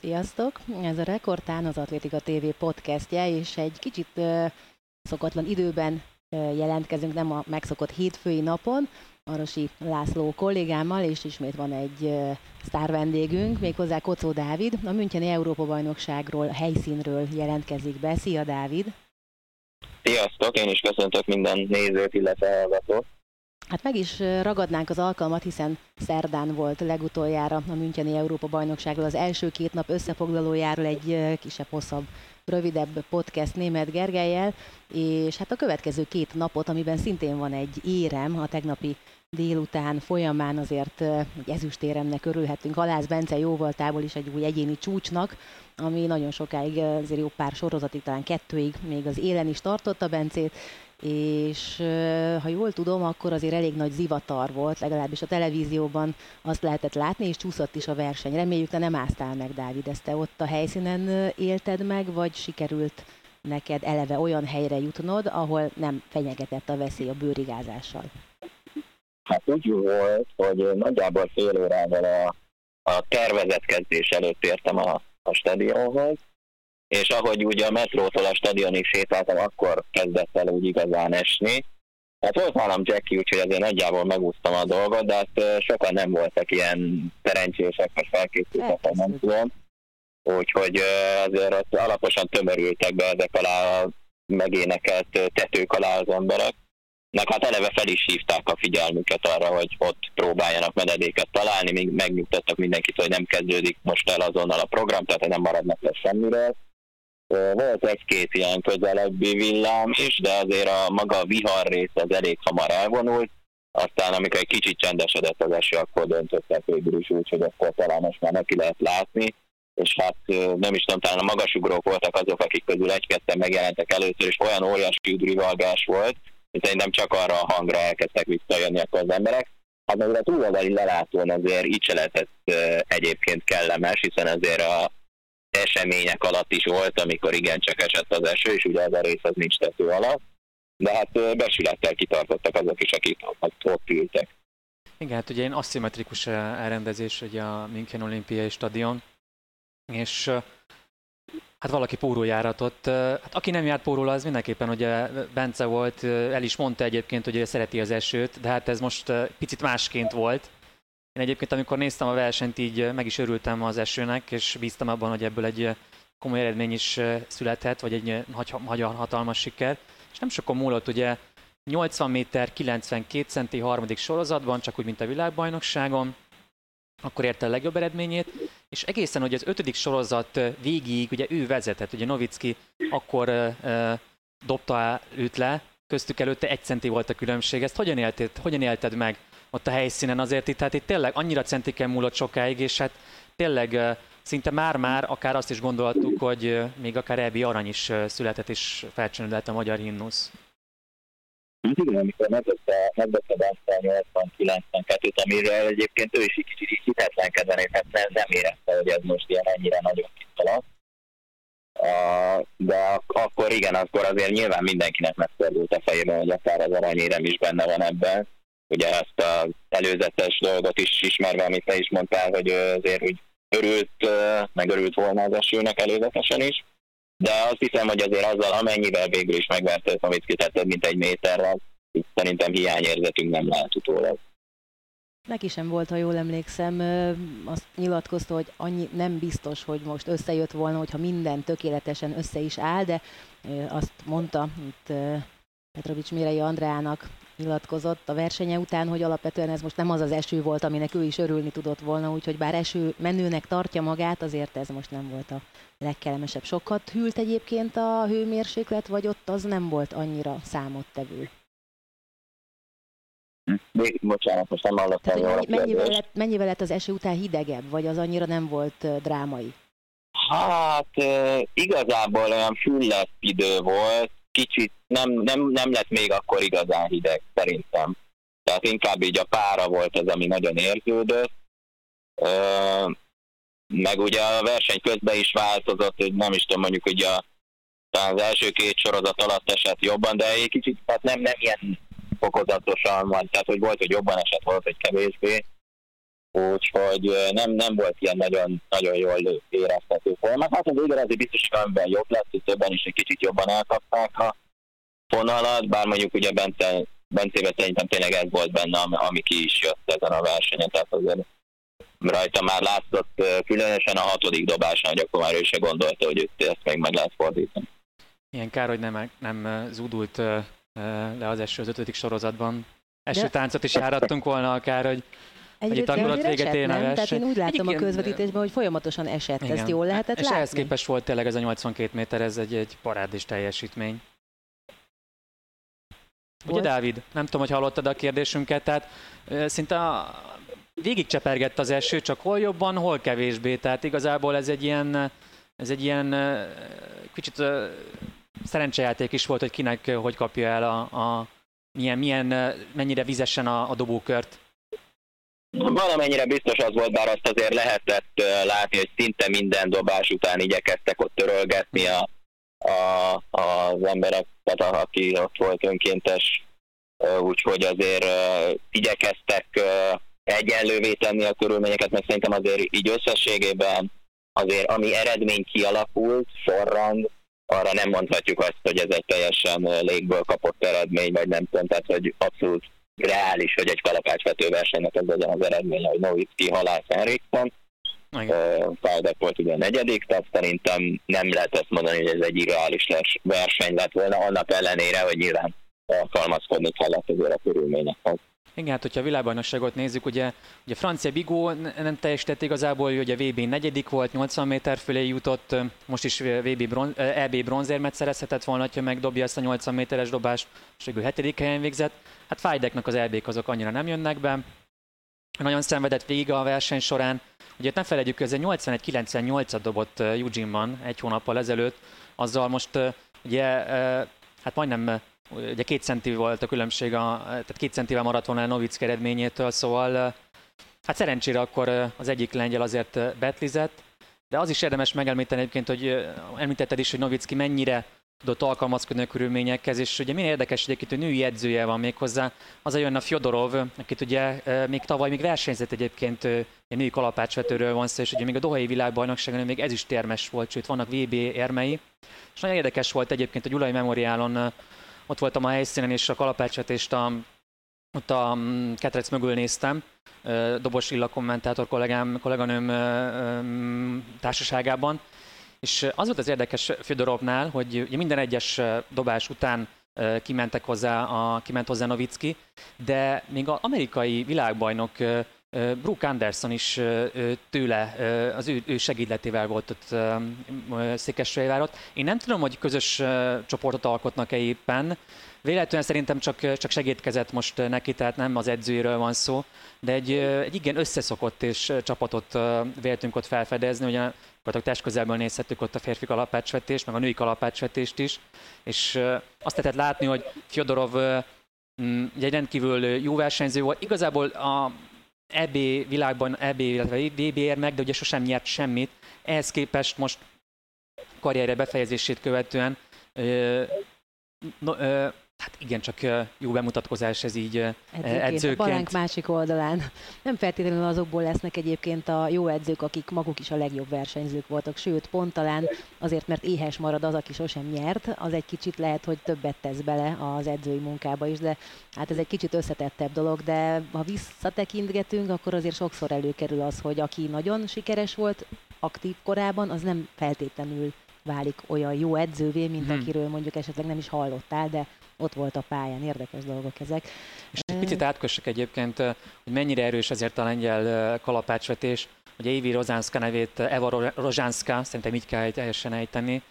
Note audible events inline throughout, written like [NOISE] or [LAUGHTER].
Sziasztok! Ez a Rekordtán az Atlétika TV podcastje, és egy kicsit uh, szokatlan időben uh, jelentkezünk, nem a megszokott hétfői napon, Arosi László kollégámmal, és ismét van egy uh, sztár vendégünk, méghozzá Kocó Dávid, a Müncheni Európa-bajnokságról, a helyszínről jelentkezik be. Szia Dávid! Sziasztok! Én is köszöntök minden nézőt, illetve hallgatót. Hát meg is ragadnánk az alkalmat, hiszen szerdán volt legutoljára a Müncheni Európa-bajnokságról az első két nap összefoglalójáról egy kisebb, hosszabb, rövidebb podcast német Gergelyel, és hát a következő két napot, amiben szintén van egy érem, a tegnapi délután folyamán azért egy ezüstéremnek örülhetünk. Halász Bence jóvoltából is egy új egyéni csúcsnak, ami nagyon sokáig, azért jó pár sorozatig, talán kettőig még az élen is tartotta Bencét, és ha jól tudom, akkor azért elég nagy zivatar volt, legalábbis a televízióban azt lehetett látni, és csúszott is a verseny. Reméljük, te nem áztál meg, Dávid, ezt te ott a helyszínen élted meg, vagy sikerült neked eleve olyan helyre jutnod, ahol nem fenyegetett a veszély a bőrigázással? Hát úgy volt, hogy nagyjából fél órával a, a tervezett kezdés előtt értem a, a stadionhoz, és ahogy ugye a metrótól a stadionig sétáltam, akkor kezdett el úgy igazán esni. Hát volt nálam Jackie, úgyhogy azért nagyjából megúsztam a dolgot, de hát sokan nem voltak ilyen szerencsések, vagy felkészültek, nem tudom. Úgyhogy azért ott alaposan tömörültek be ezek alá a megénekelt tetők alá az emberek. Meg hát eleve fel is hívták a figyelmüket arra, hogy ott próbáljanak mededéket találni, még megnyugtattak mindenkit, hogy nem kezdődik most el azonnal a program, tehát nem maradnak le semmiről volt egy-két ilyen közelebbi villám is, de azért a maga a vihar rész az elég hamar elvonult. Aztán, amikor egy kicsit csendesedett az eső, akkor döntöttek végül is úgy, hogy akkor talán most már neki lehet látni. És hát nem is tudom, talán a magasugrók voltak azok, akik közül egy-ketten megjelentek először, és olyan óriási üdrivalgás volt, hogy szerintem csak arra a hangra elkezdtek visszajönni akkor az emberek. Hát meg a túloldali lelátón azért így se lehetett egyébként kellemes, hiszen azért a események alatt is volt, amikor igencsak esett az eső, és ugye az a rész az nincs tető alatt, de hát besülettel kitartottak azok is, akik ott ültek. Igen, hát ugye én aszimmetrikus elrendezés ugye a München olimpiai stadion, és hát valaki pórójáratot, hát aki nem járt póról, az mindenképpen ugye Bence volt, el is mondta egyébként, hogy szereti az esőt, de hát ez most picit másként volt, én egyébként, amikor néztem a versenyt, így meg is örültem az esőnek, és bíztam abban, hogy ebből egy komoly eredmény is születhet, vagy egy magyar hatalmas siker. És nem sokan múlott, ugye 80 méter, 92 centi harmadik sorozatban, csak úgy, mint a világbajnokságon, akkor érte a legjobb eredményét, és egészen, hogy az ötödik sorozat végig, ugye ő vezetett, ugye Novicki akkor uh, dobta őt le, köztük előtte egy centi volt a különbség. Ezt hogyan élted, hogyan élted meg? Ott a helyszínen azért itt, hát itt tényleg annyira centiken múlott sokáig, és hát tényleg szinte már-már akár azt is gondoltuk, hogy még akár Ebi Arany is született, és felcsendült a magyar himnusz. Hát igen, amikor megdötte, megdötte Bence 80-92-t, amiről egyébként ő is egy kicsit hitetlenkedve, és hát nem, nem érezte, hogy ez most ilyen ennyire nagyon kitalatt. Uh, de akkor igen, akkor azért nyilván mindenkinek megfordult a fejében, hogy akár az aranyérem is benne van ebben ugye ezt az előzetes dolgot is ismerve, amit te is mondtál, hogy azért úgy örült, meg örült volna az esőnek előzetesen is, de azt hiszem, hogy azért azzal, amennyivel végül is megverte amit kitetted, mint egy méterrel, szerintem hiányérzetünk nem lehet utólag. Neki sem volt, ha jól emlékszem, azt nyilatkozta, hogy annyi nem biztos, hogy most összejött volna, hogyha minden tökéletesen össze is áll, de azt mondta itt Petrovics Mérei Andrának nyilatkozott a versenye után, hogy alapvetően ez most nem az az eső volt, aminek ő is örülni tudott volna, úgyhogy bár eső menőnek tartja magát, azért ez most nem volt a legkellemesebb. Sokat hűlt egyébként a hőmérséklet, vagy ott az nem volt annyira számottevő? Még, bocsánat, most nem hallottam mennyi, mennyivel, lett, mennyivel lett az eső után hidegebb, vagy az annyira nem volt drámai? Hát igazából olyan füllett idő volt, kicsit nem, nem, nem lett még akkor igazán hideg szerintem. Tehát inkább így a pára volt az, ami nagyon érződött. Ö, meg ugye a verseny közben is változott, hogy nem is tudom, mondjuk ugye a, az első két sorozat alatt esett jobban, de egy kicsit tehát nem, nem ilyen fokozatosan van, tehát hogy volt, hogy jobban esett, volt, hogy kevésbé. Úgyhogy nem, nem volt ilyen nagyon, nagyon jól érezhető forma. Hát az végre azért biztos, hogy amiben jobb lesz, hogy többen is egy kicsit jobban elkapták a fonalat, bár mondjuk ugye Bence, Bencébe szerintem tényleg ez volt benne, ami ki is jött ezen a versenyen, tehát azért rajta már látszott különösen a hatodik dobáson, hogy akkor már ő se gondolta, hogy őt ezt meg meg lehet fordítani. Ilyen kár, hogy nem, nem zúdult le az első az ötödik sorozatban. Első táncot is járattunk volna akár, hogy egy itt akkor véget érne a Tehát én úgy látom a közvetítésben, hogy folyamatosan esett. Igen. Ezt jól lehetett És látni? ehhez képest volt tényleg ez a 82 méter, ez egy, egy parádés teljesítmény. Volt. Ugye Dávid, nem tudom, hogy hallottad a kérdésünket, tehát szinte a, végig csepergett az eső, csak hol jobban, hol kevésbé. Tehát igazából ez egy ilyen, ez egy ilyen kicsit szerencsejáték is volt, hogy kinek hogy kapja el a, a milyen, milyen, mennyire vizesen a, a dobókört. Valamennyire biztos az volt, bár azt azért lehetett látni, hogy szinte minden dobás után igyekeztek ott törölgetni a, a, az emberek, tehát aki ott volt önkéntes, úgyhogy azért igyekeztek egyenlővé tenni a körülményeket, mert szerintem azért így összességében azért ami eredmény kialakult, sorrang, arra nem mondhatjuk azt, hogy ez egy teljesen légből kapott eredmény, vagy nem tudom, tehát hogy abszolút reális, hogy egy kalapácsvető versenynek ez legyen az eredménye, hogy Novicki halász Henriksson. Fájdek volt ugye a negyedik, tehát szerintem nem lehet azt mondani, hogy ez egy irreális verseny lett volna, annak ellenére, hogy nyilván alkalmazkodni kellett azért a körülményekhez. Igen, hát hogyha a világbajnokságot nézzük, ugye, ugye francia Bigó nem teljesített igazából, hogy a VB negyedik volt, 80 méter fölé jutott, most is VB bronz, EB bronzérmet szerezhetett volna, ha megdobja ezt a 80 méteres dobást, és végül hetedik helyen végzett. Hát Fájdeknak az EB-k azok annyira nem jönnek be. Nagyon szenvedett végig a verseny során. Ugye nem felejtjük, hogy ez egy 81-98-at dobott Eugene-ban egy hónappal ezelőtt, azzal most ugye hát majdnem ugye két centi volt a különbség, a, tehát két centivel maradt volna a Novicki eredményétől, szóval hát szerencsére akkor az egyik lengyel azért betlizett, de az is érdemes megemlíteni egyébként, hogy említetted is, hogy Novicki mennyire tudott alkalmazkodni a körülményekhez, és ugye milyen érdekes egyébként, hogy női edzője van még hozzá, az jön a Fyodorov, akit ugye még tavaly még versenyzett egyébként egy női kalapácsvetőről van szó, és ugye még a Dohai világbajnokságon még ez is termes volt, sőt vannak VB érmei, és nagyon érdekes volt egyébként a Gyulai Memoriálon ott voltam a helyszínen, és a kalapácsvetést a, ott a mm, ketrec mögül néztem, Dobos Illa kommentátor kollégám, kolléganőm társaságában, és az volt az érdekes Fyodorovnál, hogy minden egyes dobás után kimentek hozzá, a, kiment hozzá Novicki, de még az amerikai világbajnok Brooke Anderson is tőle, az ő, ő segítletével volt ott Székesfehérvárot. Én nem tudom, hogy közös csoportot alkotnak-e éppen, Véletlenül szerintem csak, csak segítkezett most neki, tehát nem az edzőjéről van szó, de egy, egy igen összeszokott és csapatot véltünk ott felfedezni, ugye a testközelből nézhettük ott a férfi kalapácsvetést, meg a női kalapácsvetést is, és azt lehetett látni, hogy Fyodorov egy rendkívül jó versenyző volt. Igazából a EB világban, EB, illetve VB meg, de ugye sosem nyert semmit. Ehhez képest most karrierje befejezését követően Hát igen, csak jó bemutatkozás ez így edzőként. edzőként. A balánk másik oldalán. Nem feltétlenül azokból lesznek egyébként a jó edzők, akik maguk is a legjobb versenyzők voltak, sőt, pont talán azért, mert éhes marad az, aki sosem nyert, az egy kicsit lehet, hogy többet tesz bele az edzői munkába is, de hát ez egy kicsit összetettebb dolog, de ha visszatekintgetünk, akkor azért sokszor előkerül az, hogy aki nagyon sikeres volt aktív korában, az nem feltétlenül válik olyan jó edzővé, mint hmm. akiről mondjuk esetleg nem is hallottál, de ott volt a pályán, érdekes dolgok ezek. És egy picit átkössek egyébként, hogy mennyire erős ezért a lengyel kalapácsvetés, hogy Évi Rozánszka nevét, Eva Rozsánszka, szerintem így kell teljesen ejteni.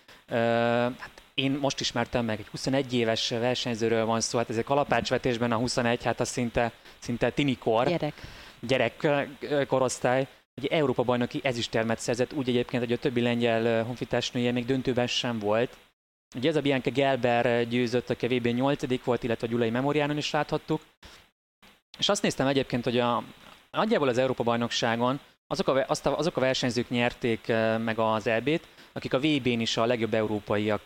Hát én most ismertem meg, egy 21 éves versenyzőről van szó, hát ez egy kalapácsvetésben a 21, hát az szinte, szinte tinikor. Gyerek. Gyerek korosztály egy Európa bajnoki ezüstérmet szerzett, úgy egyébként, hogy a többi lengyel honfitársnője még döntőben sem volt. Ugye ez a Bianca Gelber győzött, aki a VB 8 volt, illetve a Gyulai Memoriánon is láthattuk. És azt néztem egyébként, hogy a, nagyjából az Európa-bajnokságon azok a, azt a, azok a versenyzők nyerték meg az EB-t, akik a VB-n is a legjobb európaiak,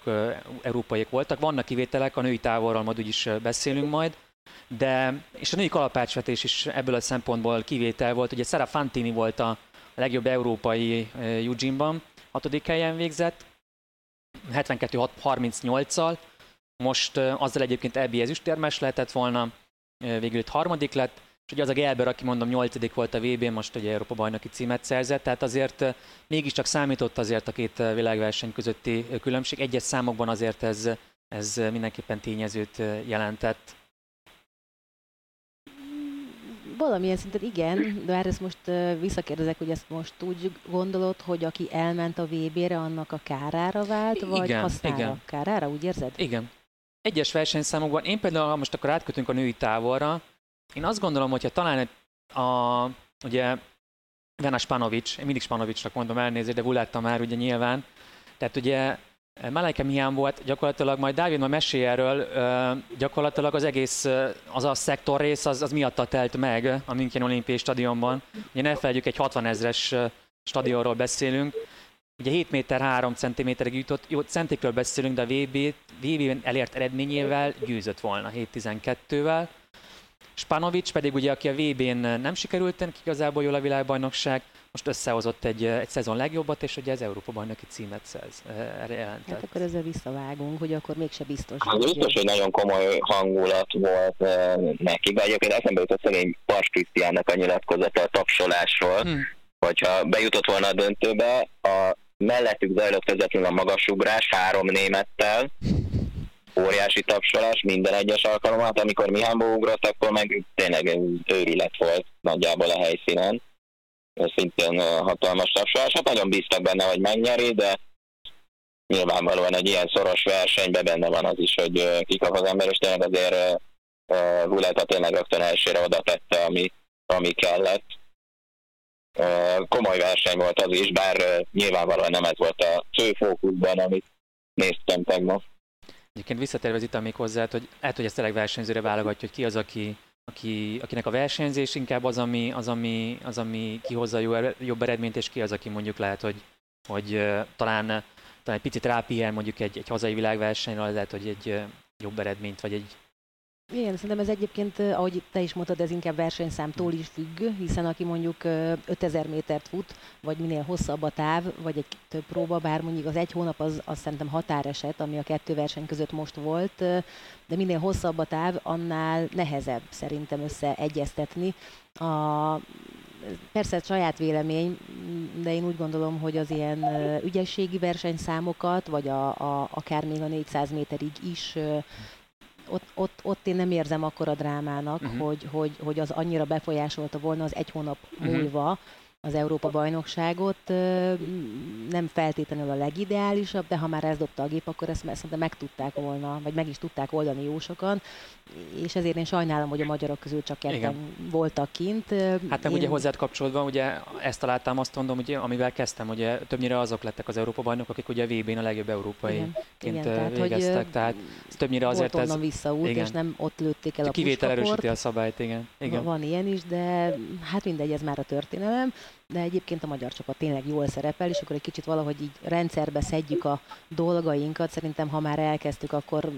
európaiak voltak. Vannak kivételek, a női távolról majd úgyis beszélünk majd, De, és a női kalapácsvetés is ebből a szempontból kivétel volt. Ugye Sarah Fantini volt a legjobb európai Eugene-ban, hatodik helyen végzett, 72-38-szal, most azzal egyébként Ebi ezüstérmes lehetett volna, végül itt harmadik lett, és ugye az a Gelber, aki mondom nyolcadik volt a vb most ugye Európa bajnoki címet szerzett, tehát azért mégiscsak számított azért a két világverseny közötti különbség. Egyes számokban azért ez, ez mindenképpen tényezőt jelentett. Valamilyen szinten igen, de hát ezt most visszakérdezek, hogy ezt most úgy gondolod, hogy aki elment a VB-re, annak a kárára vált, vagy igen, hasznára igen. kárára, úgy érzed? Igen. Egyes versenyszámokban, én például, ha most akkor átkötünk a női távolra, én azt gondolom, hogyha talán a, ugye Vena Spanovic, én mindig Spanovicsnak mondom elnézést, de Vuletta már ugye nyilván, tehát ugye Malajka Mián volt, gyakorlatilag majd Dávid majd mesél erről, gyakorlatilag az egész, az a szektor rész, az, az miatta telt meg a München olimpiai stadionban. Ugye ne felejtjük, egy 60 ezres stadionról beszélünk, ugye 7 méter 3 centiméterig jutott, jó, centikről beszélünk, de a VB, VB-ben elért eredményével győzött volna 7-12-vel. Spanovic pedig ugye, aki a VB-n nem sikerült igazából jól a világbajnokság, most összehozott egy, egy szezon legjobbat, és ugye az Európa bajnoki címet szerz, erre jelentett. Hát akkor ezzel visszavágunk, hogy akkor mégse biztos. Hát biztos, hogy nagyon komoly hangulat volt neki, de egyébként eszembe jutott szegény Pars Krisztiánnak a nyilatkozata a tapsolásról, hmm. hogyha bejutott volna a döntőbe, a mellettük zajlott közvetlenül a magasugrás három némettel, óriási tapsolás minden egyes alkalommal, amikor Mihánba ugrott, akkor meg tényleg őrület volt nagyjából a helyszínen. Szintén hatalmas tapsolás. Hát nagyon bíztak benne, hogy megnyeri, de nyilvánvalóan egy ilyen szoros versenyben benne van az is, hogy kikap az ember, és tényleg azért Vuleta tényleg rögtön elsőre oda tette, ami, ami kellett. Komoly verseny volt az is, bár nyilvánvalóan nem ez volt a fő fókuszban, amit néztem tegnap. Egyébként visszatérve az itt még hozzá, hogy lehet, hogy ezt tényleg versenyzőre válogatja, hogy ki az, aki, aki, akinek a versenyzés inkább az, ami, az, ami, az, ami kihozza jó, jobb eredményt, és ki az, aki mondjuk lehet, hogy, hogy talán, talán egy picit rápihen mondjuk egy, egy hazai világversenyre, lehet, hogy egy jobb eredményt, vagy egy igen, szerintem ez egyébként, ahogy te is mondtad, ez inkább versenyszámtól is függ, hiszen aki mondjuk 5000 métert fut, vagy minél hosszabb a táv, vagy egy több próba, bár mondjuk az egy hónap az, az szerintem határeset, ami a kettő verseny között most volt, de minél hosszabb a táv, annál nehezebb szerintem összeegyeztetni. A, persze saját vélemény, de én úgy gondolom, hogy az ilyen ügyességi versenyszámokat, vagy a, a, akár még a 400 méterig is ott, ott, ott én nem érzem akkor a drámának, uh-huh. hogy, hogy, hogy az annyira befolyásolta volna az egy hónap uh-huh. múlva, az Európa bajnokságot. Nem feltétlenül a legideálisabb, de ha már ez dobta a gép, akkor ezt szerintem meg tudták volna, vagy meg is tudták oldani jó sokan, és ezért én sajnálom, hogy a magyarok közül csak ketten voltak kint. Hát nem én... ugye hozzád kapcsolódva, ugye ezt találtam, azt mondom, ugye, amivel kezdtem, ugye többnyire azok lettek az Európa bajnokok, akik ugye a VB-n a legjobb európai igen, igen, tehát, végeztek, hogy, tehát ez többnyire azért ez... visszaút, igen. és nem ott lőtték el a Kivétel erősíti a szabályt, igen. igen. Van ilyen is, de hát mindegy, ez már a történelem de egyébként a magyar csapat tényleg jól szerepel, és akkor egy kicsit valahogy így rendszerbe szedjük a dolgainkat. Szerintem, ha már elkezdtük, akkor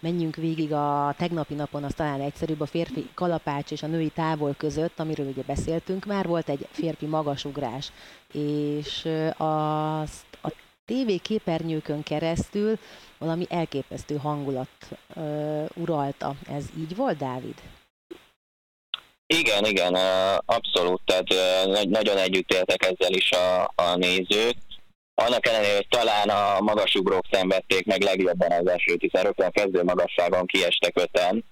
menjünk végig a tegnapi napon, az talán egyszerűbb a férfi kalapács és a női távol között, amiről ugye beszéltünk már, volt egy férfi magasugrás, és azt a TV képernyőkön keresztül valami elképesztő hangulat uh, uralta. Ez így volt, Dávid? Igen, igen, abszolút, tehát nagyon együtt éltek ezzel is a, a nézők. Annak ellenére, hogy talán a magasugrók szenvedték meg legjobban az esőt, hiszen rögtön kezdő magasságon kiestek öten,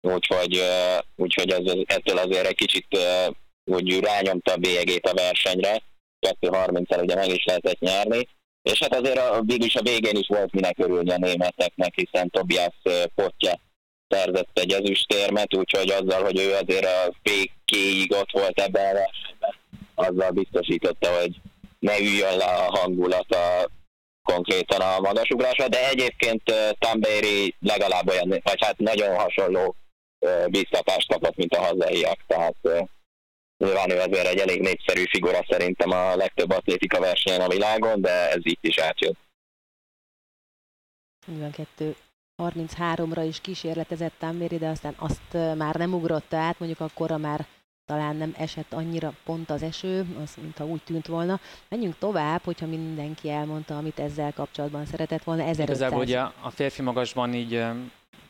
úgyhogy, úgyhogy ez, ettől azért egy kicsit úgy rányomta a bélyegét a versenyre, 2.30-el ugye meg is lehetett nyerni, és hát azért a, végülis a végén is volt minek örülni a németeknek, hiszen Tobias Potja szerzett egy ezüstérmet, úgyhogy azzal, hogy ő azért a fékéig ott volt ebben a versenyben, azzal biztosította, hogy ne üljön le a hangulat a konkrétan a magasugrásra, de egyébként Tambéri legalább olyan, vagy hát nagyon hasonló biztatást kapott, mint a hazaiak, tehát nyilván ő azért egy elég népszerű figura szerintem a legtöbb atlétika versenyen a világon, de ez itt is átjött. 42 33-ra is kísérletezett Tambéri, de aztán azt már nem ugrotta át, mondjuk akkora már talán nem esett annyira pont az eső, az mintha úgy tűnt volna. Menjünk tovább, hogyha mindenki elmondta, amit ezzel kapcsolatban szeretett volna. 1500. Igazából ugye a férfi magasban így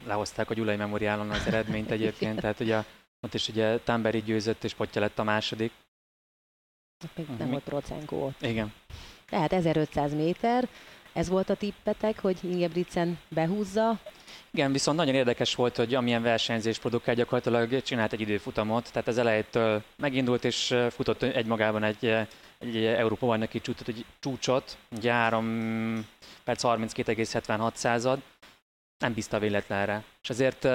lehozták a Gyulai Memoriálon az eredményt egyébként, tehát ugye ott is ugye Tamberi győzött, és Potya lett a második. Még nem uh-huh. volt Procenko ott. Igen. Tehát 1500 méter, ez volt a tippetek, hogy Ingebrigtsen behúzza. Igen, viszont nagyon érdekes volt, hogy amilyen versenyzés produkál, gyakorlatilag csinált egy időfutamot, tehát az elejétől megindult és futott egymagában egy, egy Európa bajnoki csúcsot, egy csúcsot, ugye 3 perc 32,76 század, nem bízta véletlenre. És azért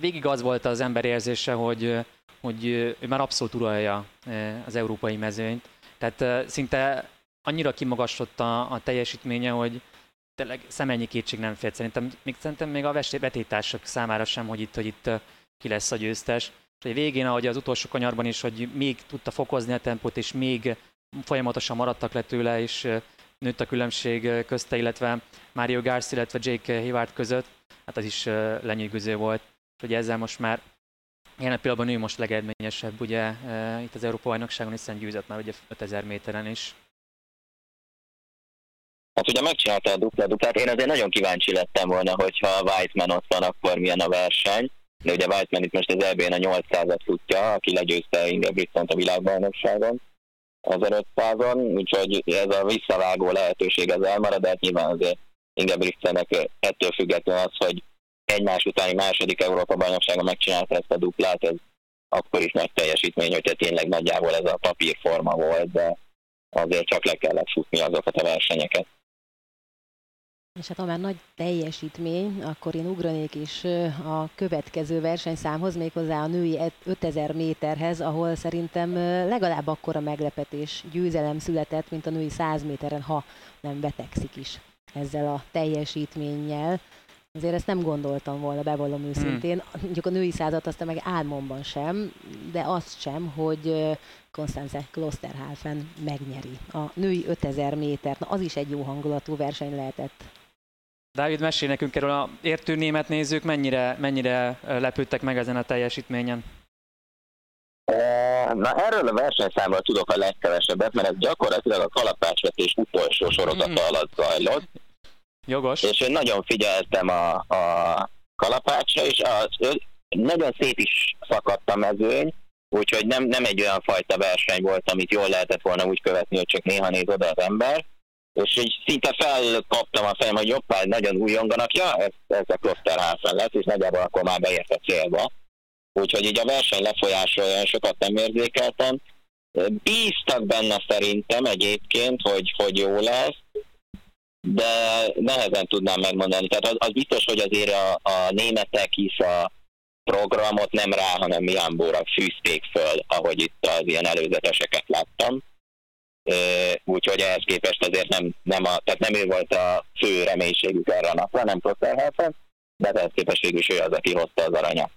végig az volt az ember érzése, hogy, hogy ő már abszolút uralja az európai mezőnyt. Tehát szinte annyira kimagasott a, a teljesítménye, hogy tényleg szemennyi kétség nem fért. Szerintem még, szerintem még a vetétársak számára sem, hogy itt, hogy itt ki lesz a győztes. És a végén, ahogy az utolsó kanyarban is, hogy még tudta fokozni a tempót, és még folyamatosan maradtak le tőle, és nőtt a különbség közte, illetve Mario Garcia, illetve Jake Hivard között, hát az is lenyűgöző volt. Hogy ezzel most már Jelen pillanatban ő most legedményesebb ugye itt az Európa bajnokságon, hiszen győzött már ugye 5000 méteren is. Hát ugye megcsinálta a dupla duplát, én azért nagyon kíváncsi lettem volna, hogyha Weizmann ott van, akkor milyen a verseny. De ugye Weizmann itt most az EB-n a 800-at futja, aki legyőzte Ingebrigtsen a világbajnokságon 1500-on, úgyhogy ez a visszavágó lehetőség az elmarad, de hát nyilván azért Ingebrigtsennek ettől függetlenül az, hogy egymás utáni második Európa bajnokságon megcsinálta ezt a duplát, ez akkor is nagy teljesítmény, hogyha tényleg nagyjából ez a papírforma volt, de azért csak le kellett futni azokat a versenyeket. És hát ha már nagy teljesítmény, akkor én ugranék is a következő versenyszámhoz, méghozzá a női 5000 méterhez, ahol szerintem legalább akkora meglepetés, győzelem született, mint a női 100 méteren, ha nem betegszik is ezzel a teljesítménnyel. Azért ezt nem gondoltam volna, bevallom őszintén. Hmm. Mondjuk a női százat aztán meg álmomban sem, de azt sem, hogy Konstanze Klosterhalfen megnyeri a női 5000 métert. Na az is egy jó hangulatú verseny lehetett. Dávid, mesél nekünk erről a értő német nézők, mennyire, mennyire lepődtek meg ezen a teljesítményen? Na erről a versenyszámról tudok a legkevesebbet, mert ez gyakorlatilag a kalapácsvetés utolsó sorozata mm. alatt zajlott. Jogos. És én nagyon figyeltem a, a kalapácsra, és az, nagyon szét is szakadt a mezőny, úgyhogy nem, nem egy olyan fajta verseny volt, amit jól lehetett volna úgy követni, hogy csak néha néz oda az ember. És így szinte felkaptam a fejem, hogy jobbá, nagyon újonganak, ja, ez, ez a Klosterháfen lesz, és nagyjából akkor már beért a célba. Úgyhogy így a verseny lefolyásról olyan sokat nem érzékeltem. Bíztak benne szerintem egyébként, hogy, hogy jó lesz, de nehezen tudnám megmondani. Tehát az, az biztos, hogy azért a, a németek is a programot nem rá, hanem Miánbóra fűzték föl, ahogy itt az ilyen előzeteseket láttam. Úgyhogy ehhez képest azért nem, nem, a, tehát nem ő volt a fő reménységük erre a napra, nem Prosserhelfen, de ehhez képest végül is ő az, aki hozta az aranyat.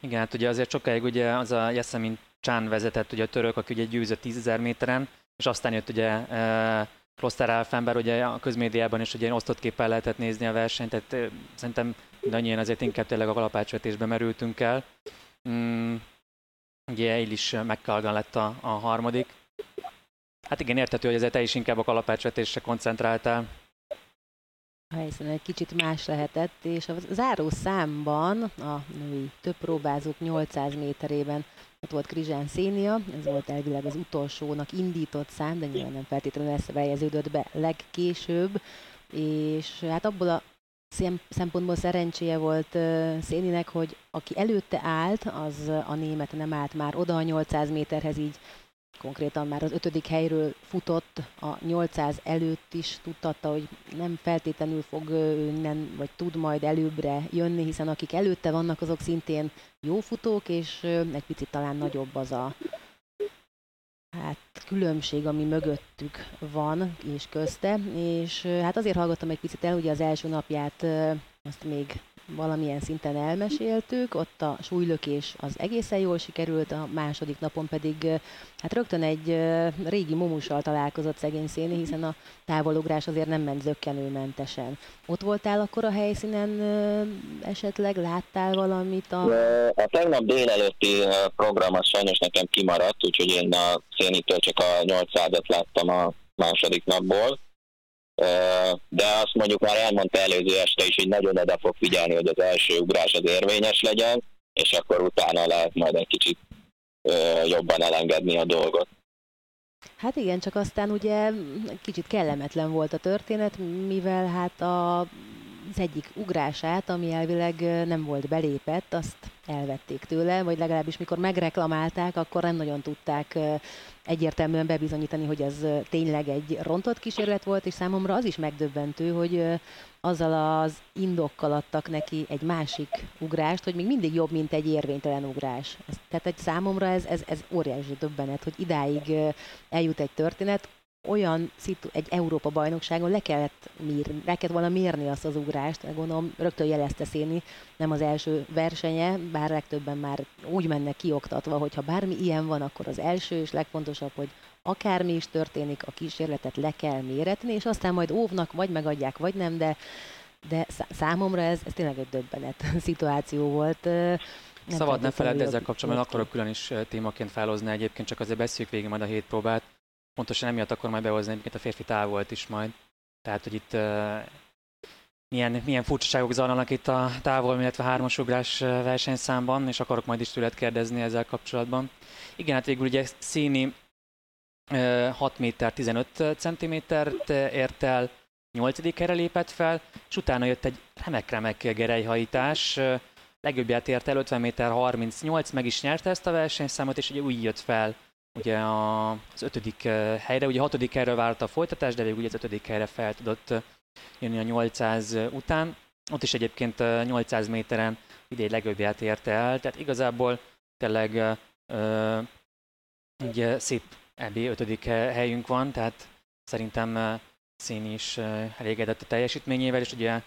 Igen, hát ugye azért sokáig ugye az a Jessemin Csán vezetett, ugye a török, aki ugye győzött 10.000 méteren, és aztán jött ugye e, Kloster Alfenber, ugye a közmédiában is ugye osztott képpel lehetett nézni a versenyt, tehát e, szerintem annyian azért inkább tényleg a kalapácsvetésbe merültünk el. Mm, ugye Eil is McCalgan lett a, a harmadik. Hát igen, értető, hogy ezért te is inkább a kalapácsvetésre koncentráltál. A helyszín egy kicsit más lehetett, és a záró számban a női több próbázók 800 méterében ott volt Krizsán Szénia, ez volt elvileg az utolsónak indított szám, de nyilván nem feltétlenül ezt fejeződött be legkésőbb, és hát abból a szempontból szerencséje volt Széninek, hogy aki előtte állt, az a német nem állt már oda a 800 méterhez, így konkrétan már az ötödik helyről futott, a 800 előtt is tudtatta, hogy nem feltétlenül fog innen, vagy tud majd előbbre jönni, hiszen akik előtte vannak, azok szintén jó futók, és egy picit talán nagyobb az a hát, különbség, ami mögöttük van és közte, és hát azért hallgattam egy picit el, ugye az első napját azt még valamilyen szinten elmeséltük, ott a súlylökés az egészen jól sikerült, a második napon pedig hát rögtön egy régi mumussal találkozott szegény széni, hiszen a távolugrás azért nem ment zöggenőmentesen. Ott voltál akkor a helyszínen esetleg, láttál valamit? A, a tegnap délelőtti program az sajnos nekem kimaradt, úgyhogy én a szénitől csak a 800 láttam a második napból de azt mondjuk már elmondta előző este is, hogy nagyon oda fog figyelni, hogy az első ugrás az érvényes legyen, és akkor utána lehet majd egy kicsit jobban elengedni a dolgot. Hát igen, csak aztán ugye kicsit kellemetlen volt a történet, mivel hát a, az egyik ugrását, ami elvileg nem volt belépett, azt elvették tőle, vagy legalábbis mikor megreklamálták, akkor nem nagyon tudták egyértelműen bebizonyítani, hogy ez tényleg egy rontott kísérlet volt, és számomra az is megdöbbentő, hogy azzal az indokkal adtak neki egy másik ugrást, hogy még mindig jobb, mint egy érvénytelen ugrás. Tehát egy számomra ez, ez, ez óriási döbbenet, hogy idáig eljut egy történet, olyan szitu- egy Európa bajnokságon le kellett, mérni, le kellett volna mérni azt az ugrást, gondolom rögtön jelezte Széni, nem az első versenye, bár legtöbben már úgy mennek kioktatva, hogy ha bármi ilyen van, akkor az első és legfontosabb, hogy akármi is történik, a kísérletet le kell méretni, és aztán majd óvnak, vagy megadják, vagy nem, de, de számomra ez, ez tényleg egy döbbenet [LAUGHS] szituáció volt. Nem Szabad ne feledd ezzel kapcsolatban, akkor külön is témaként felhozni egyébként, csak azért beszéljük végig majd a hét próbát pontosan emiatt akkor majd behozni egyébként a férfi távolt is majd. Tehát, hogy itt uh, milyen, milyen furcsaságok zajlanak itt a távol, illetve hármasugrás versenyszámban, és akarok majd is tőled kérdezni ezzel kapcsolatban. Igen, hát végül ugye Színi uh, 6 méter 15 centimétert ért el, 8. helyre lépett fel, és utána jött egy remek-remek gerejhajítás, legjobbját ért el 50 méter 38, meg is nyerte ezt a versenyszámot, és ugye úgy jött fel ugye az ötödik eh, helyre, ugye a hatodik helyre várta a folytatás, de végül ugye az ötödik helyre fel tudott eh, jönni a 800 után. Ott is egyébként 800 eh, méteren idén legjobbját érte el, tehát igazából tényleg uh, egy szép EB ötödik helyünk van, tehát szerintem Szín is elégedett a teljesítményével, és ugye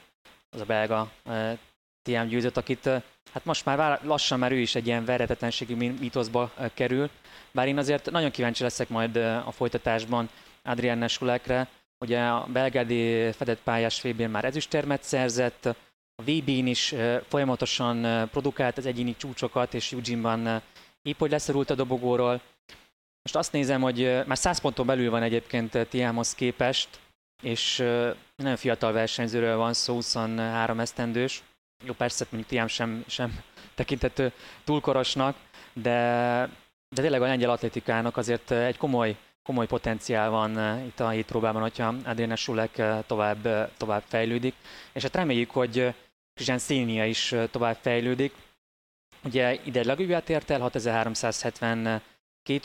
az a belga TM győzött, akit hát most már lassan már ő is egy ilyen verhetetlenségi mítoszba kerül, bár én azért nagyon kíváncsi leszek majd a folytatásban Adrienne Sulekre, ugye a belgádi fedett pályás vb már ezüstérmet szerzett, a VB-n is folyamatosan produkált az egyéni csúcsokat, és Eugene-ban épp hogy leszorult a dobogóról. Most azt nézem, hogy már 100 ponton belül van egyébként Tiámhoz képest, és nagyon fiatal versenyzőről van szó, 23 esztendős. Jó, persze mondjuk Tiám sem, sem tekintető túlkorosnak, de de tényleg a lengyel atlétikának azért egy komoly, komoly potenciál van itt a hét próbában, hogyha Adriana Sulek tovább, tovább fejlődik. És hát reméljük, hogy Krizsán Szénia is tovább fejlődik. Ugye ide egy legjobbját ért el, 6372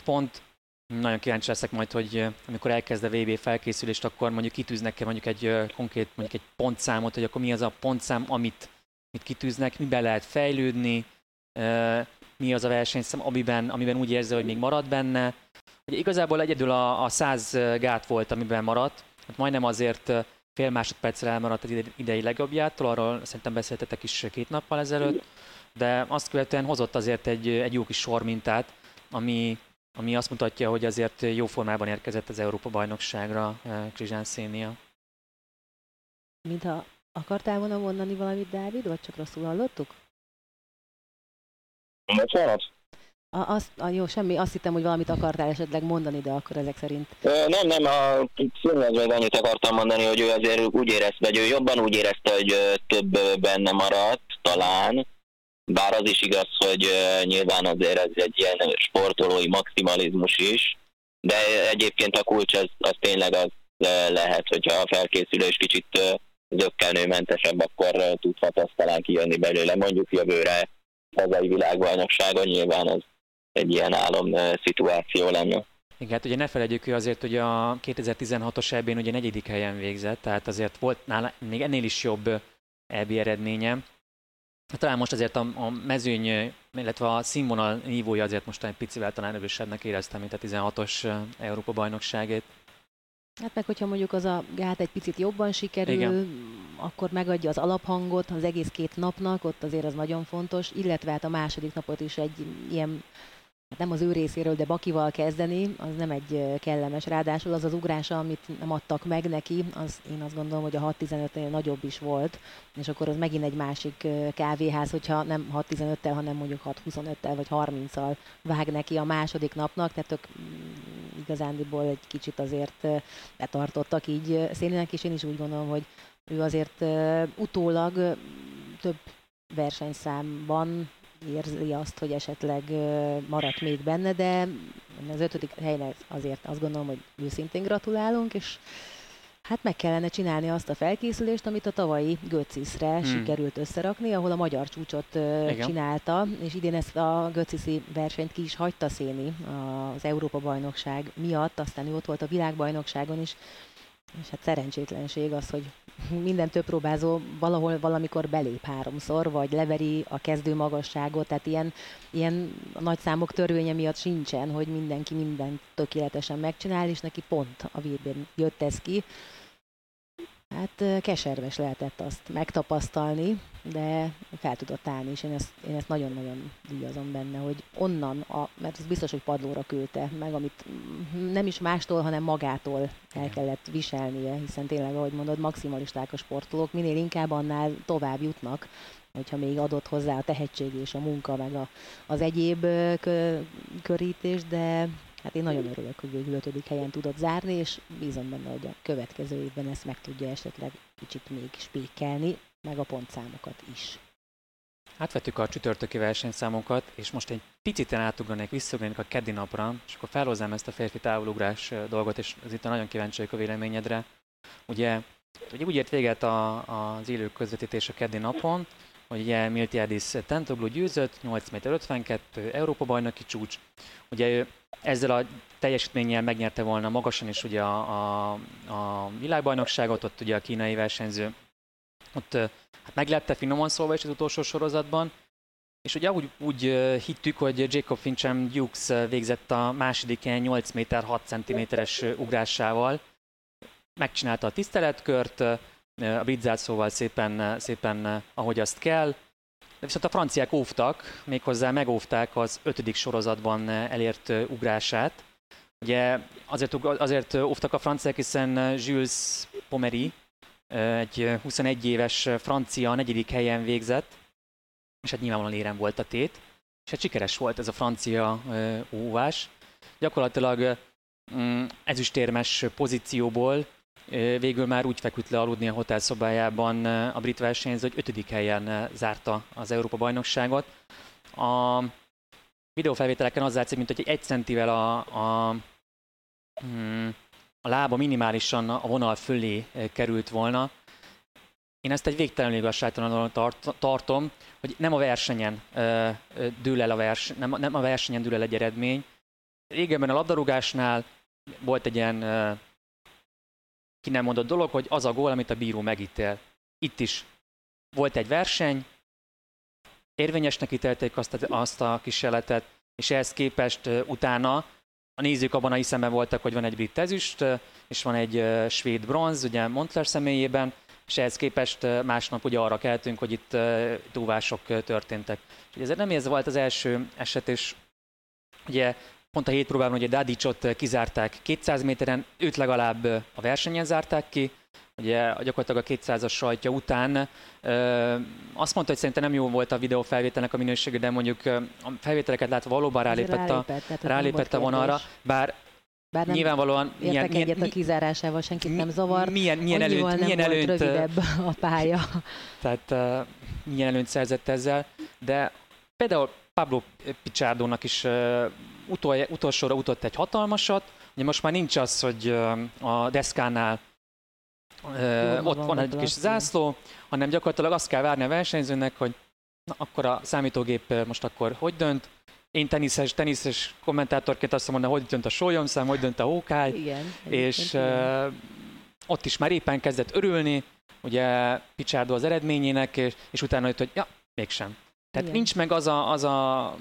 pont. Nagyon kíváncsi leszek majd, hogy amikor elkezd a VB felkészülést, akkor mondjuk kitűznek-e mondjuk egy konkrét mondjuk egy pontszámot, hogy akkor mi az a pontszám, amit, amit kitűznek, miben lehet fejlődni, mi az a versenyszám, amiben, amiben úgy érzi, hogy még marad benne. Ugye igazából egyedül a, a 100 gát volt, amiben maradt, hát majdnem azért fél másodperccel elmaradt az idei legjobbjától, arról szerintem beszéltetek is két nappal ezelőtt, de azt követően hozott azért egy, egy jó kis sormintát, ami, ami azt mutatja, hogy azért jó formában érkezett az Európa-bajnokságra Krizsán Szénia. Mintha akartál volna mondani valamit, Dávid, vagy csak rosszul hallottuk? Bocsánat? A, azt, a, jó, semmi, azt hittem, hogy valamit akartál esetleg mondani, de akkor ezek szerint... Nem, nem, a még annyit akartam mondani, hogy ő azért úgy érezte, vagy ő jobban úgy érezte, hogy több benne maradt, talán, bár az is igaz, hogy nyilván azért ez egy ilyen sportolói maximalizmus is, de egyébként a kulcs az, az tényleg az lehet, hogyha a felkészülés kicsit zöggenőmentesebb, akkor tudhat azt talán kijönni belőle, mondjuk jövőre hazai világbajnokságon nyilván az egy ilyen álom szituáció lenne. Igen, hát ugye ne felejtjük, hogy azért hogy a 2016-os eb ugye negyedik helyen végzett, tehát azért volt nála még ennél is jobb EB eredménye. Hát talán most azért a, a mezőny, illetve a színvonal nívója azért most egy picivel talán erősebbnek éreztem, mint a 16-os Európa bajnokságét. Hát meg hogyha mondjuk az a gát egy picit jobban sikerül, Igen akkor megadja az alaphangot az egész két napnak, ott azért az nagyon fontos, illetve hát a második napot is egy ilyen hát nem az ő részéről, de Bakival kezdeni, az nem egy kellemes. Ráadásul az az ugrása, amit nem adtak meg neki, az én azt gondolom, hogy a 6-15-nél nagyobb is volt, és akkor az megint egy másik kávéház, hogyha nem 6-15-tel, hanem mondjuk 6-25-tel vagy 30-al vág neki a második napnak, tehát tök igazándiból egy kicsit azért betartottak így szélének, és én is úgy gondolom, hogy ő azért utólag több versenyszámban érzi azt, hogy esetleg maradt még benne, de az ötödik helyen azért azt gondolom, hogy őszintén gratulálunk, és Hát meg kellene csinálni azt a felkészülést, amit a tavalyi Göciszre hmm. sikerült összerakni, ahol a magyar csúcsot Igen. csinálta, és idén ezt a Göciszi versenyt ki is hagyta széni az Európa-bajnokság miatt, aztán ő ott volt a világbajnokságon is, és hát szerencsétlenség az, hogy minden több próbázó valahol valamikor belép háromszor, vagy leveri a kezdő magasságot, tehát ilyen, ilyen nagy számok törvénye miatt sincsen, hogy mindenki mindent tökéletesen megcsinál, és neki pont a vb jött ez ki. Hát keserves lehetett azt megtapasztalni, de fel tudott állni, és én ezt, én ezt nagyon-nagyon díjazom benne, hogy onnan, a, mert az biztos, hogy padlóra küldte meg, amit nem is mástól, hanem magától el kellett viselnie, hiszen tényleg, ahogy mondod, maximalisták a sportolók, minél inkább annál tovább jutnak, hogyha még adott hozzá a tehetség és a munka, meg a, az egyéb körítés, de Hát én nagyon örülök, hogy végül ötödik helyen tudott zárni, és bízom benne, hogy a következő évben ezt meg tudja esetleg kicsit még spékelni, meg a pontszámokat is. Átvettük a csütörtöki versenyszámokat, és most egy picit átugranék, visszaugranék a keddi napra, és akkor felhoznám ezt a férfi távolugrás dolgot, és ez itt nagyon kíváncsi vagyok a véleményedre. Ugye, ugye úgy ért véget a, az élő közvetítés a keddi napon, hogy ugye Miltiadis Tentoglu győzött, 8 méter 52, Európa bajnoki csúcs. Ugye ő ezzel a teljesítménnyel megnyerte volna magasan is ugye a, a, a világbajnokságot, ott ugye a kínai versenyző ott hát meglette finoman szólva is az utolsó sorozatban, és ugye úgy, úgy hittük, hogy Jacob Fincham Dukes végzett a második 8 méter 6 cm-es ugrásával, megcsinálta a tiszteletkört, a brit szóval szépen, szépen, ahogy azt kell, de viszont a franciák óvtak, méghozzá megóvták az ötödik sorozatban elért ugrását. Ugye azért, azért óvtak a franciák, hiszen Jules Pomeri, egy 21 éves francia negyedik helyen végzett, és hát nyilvánvalóan érem volt a tét, és hát sikeres volt ez a francia óvás. Gyakorlatilag mm, ezüstérmes pozícióból végül már úgy feküdt le aludni a hotelszobájában a brit versenyző, hogy ötödik helyen zárta az Európa-bajnokságot. A videófelvételeken az látszik, mint hogy egy centivel a, a, hmm, a lába minimálisan a vonal fölé került volna. Én ezt egy végtelenül igazságtalanul tart, tartom, hogy nem a versenyen dől el a vers, nem, nem a versenyen dől el egy eredmény. Régebben a labdarúgásnál volt egy ilyen ki nem mondott dolog, hogy az a gól, amit a bíró megítél. Itt is volt egy verseny, érvényesnek ítélték azt a, azt a kísérletet, és ehhez képest utána a nézők abban a hiszemben voltak, hogy van egy brit ezüst, és van egy svéd bronz, ugye Montler személyében, és ehhez képest másnap ugye arra keltünk, hogy itt túlvások történtek. És ez nem ez volt az első eset, és ugye Pont a hét próbában ugye Dadicsot kizárták 200 méteren, őt legalább a versenyen zárták ki, ugye gyakorlatilag a 200-as sajtja után ö, azt mondta, hogy szerintem nem jó volt a videó felvételnek a minősége, de mondjuk a felvételeket látva valóban rálépett, a, rálépett a vonalra, bár bár nem Nyilvánvalóan milyen, milyen, egyet a kizárásával, senkit nem zavar. Milyen, milyen előnyt, nem milyen előnyt, rövidebb a pálya. [LAUGHS] Tehát uh, milyen előnyt szerzett ezzel, de például Pablo Picsardónak is uh, utol, utolsóra utott egy hatalmasat, ugye most már nincs az, hogy a deszkánál Jó, ott van egy kis zászló, hanem gyakorlatilag azt kell várni a versenyzőnek, hogy na, akkor a számítógép most akkor hogy dönt, én teniszes, teniszes kommentátorként azt mondom, hogy dönt a sólyomszám, hogy dönt a hókály, igen, és uh, ott is már éppen kezdett örülni, ugye Picsárdó az eredményének, és, és utána jött, hogy ja, mégsem. Tehát igen. nincs meg az a, az a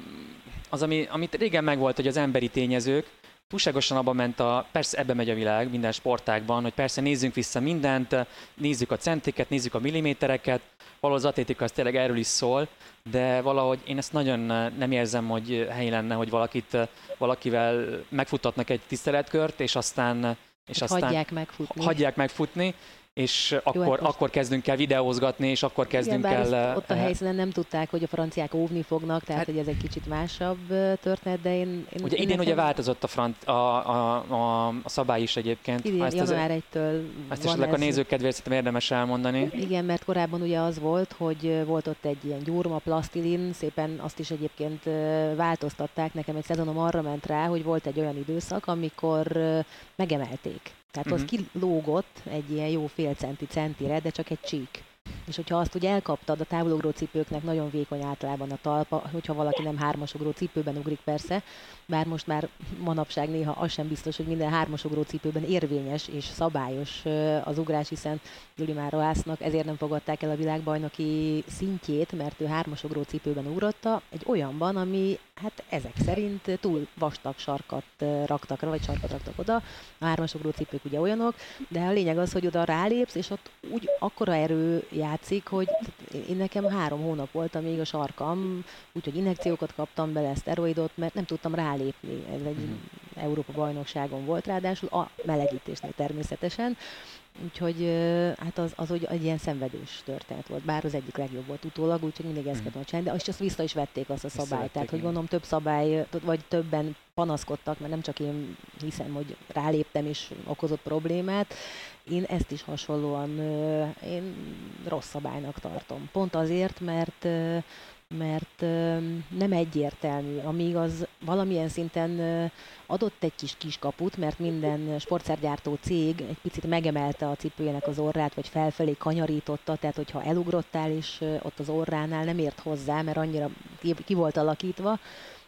az, ami, amit régen megvolt, hogy az emberi tényezők, túlságosan abban ment a, persze ebbe megy a világ minden sportákban, hogy persze nézzünk vissza mindent, nézzük a centiket, nézzük a millimétereket, valahol az atlétika az tényleg erről is szól, de valahogy én ezt nagyon nem érzem, hogy helyi lenne, hogy valakit, valakivel megfutatnak egy tiszteletkört, és aztán és aztán hagyják megfutni. Hagyják megfutni, és Jó, akkor, hát most... akkor kezdünk el videózgatni, és akkor kezdünk Igen, el... ott a helyszínen nem tudták, hogy a franciák óvni fognak, tehát hát, hogy ez egy kicsit másabb történet, de én... én ugye én idén nekem... ugye változott a, frant, a, a, a, a szabály is egyébként. Idén, ezt január 1-től Ezt is ezek a nézők kedvéért szerintem érdemes elmondani. Igen, mert korábban ugye az volt, hogy volt ott egy ilyen gyurma, plastilin, szépen azt is egyébként változtatták. Nekem egy szezonom arra ment rá, hogy volt egy olyan időszak, amikor megemelték tehát uh-huh. az mhm. kilógott egy ilyen jó fél centi centire, de csak egy csík. És hogyha azt ugye elkaptad, a távolugró cipőknek nagyon vékony általában a talpa, hogyha valaki nem hármasugró cipőben ugrik persze, bár most már manapság néha az sem biztos, hogy minden hármasugró cipőben érvényes és szabályos az ugrás, hiszen Gyuri Mároásznak ezért nem fogadták el a világbajnoki szintjét, mert ő hármasugró cipőben ugrotta, egy olyanban, ami hát ezek szerint túl vastag sarkat raktak vagy sarkat raktak oda. A hármasugró cipők ugye olyanok, de a lényeg az, hogy oda rálépsz, és ott úgy akkora erő játszik, hogy én nekem három hónap volt, amíg a sarkam, úgyhogy injekciókat kaptam bele, szteroidot, mert nem tudtam rálépni. Ez egy mm. Európa bajnokságon volt ráadásul, a melegítésnél természetesen. Úgyhogy hát az, az hogy egy ilyen szenvedős történet volt, bár az egyik legjobb volt utólag, úgyhogy mindig ezt mm. csinálni, de azt vissza is vették azt a szabályt, tehát hogy gondolom több szabály, vagy többen panaszkodtak, mert nem csak én hiszem, hogy ráléptem és okozott problémát, én ezt is hasonlóan én rossz szabálynak tartom. Pont azért, mert mert nem egyértelmű, amíg az valamilyen szinten adott egy kis kiskaput, mert minden sportszergyártó cég egy picit megemelte a cipőjének az orrát, vagy felfelé kanyarította, tehát hogyha elugrottál is ott az orránál nem ért hozzá, mert annyira ki volt alakítva,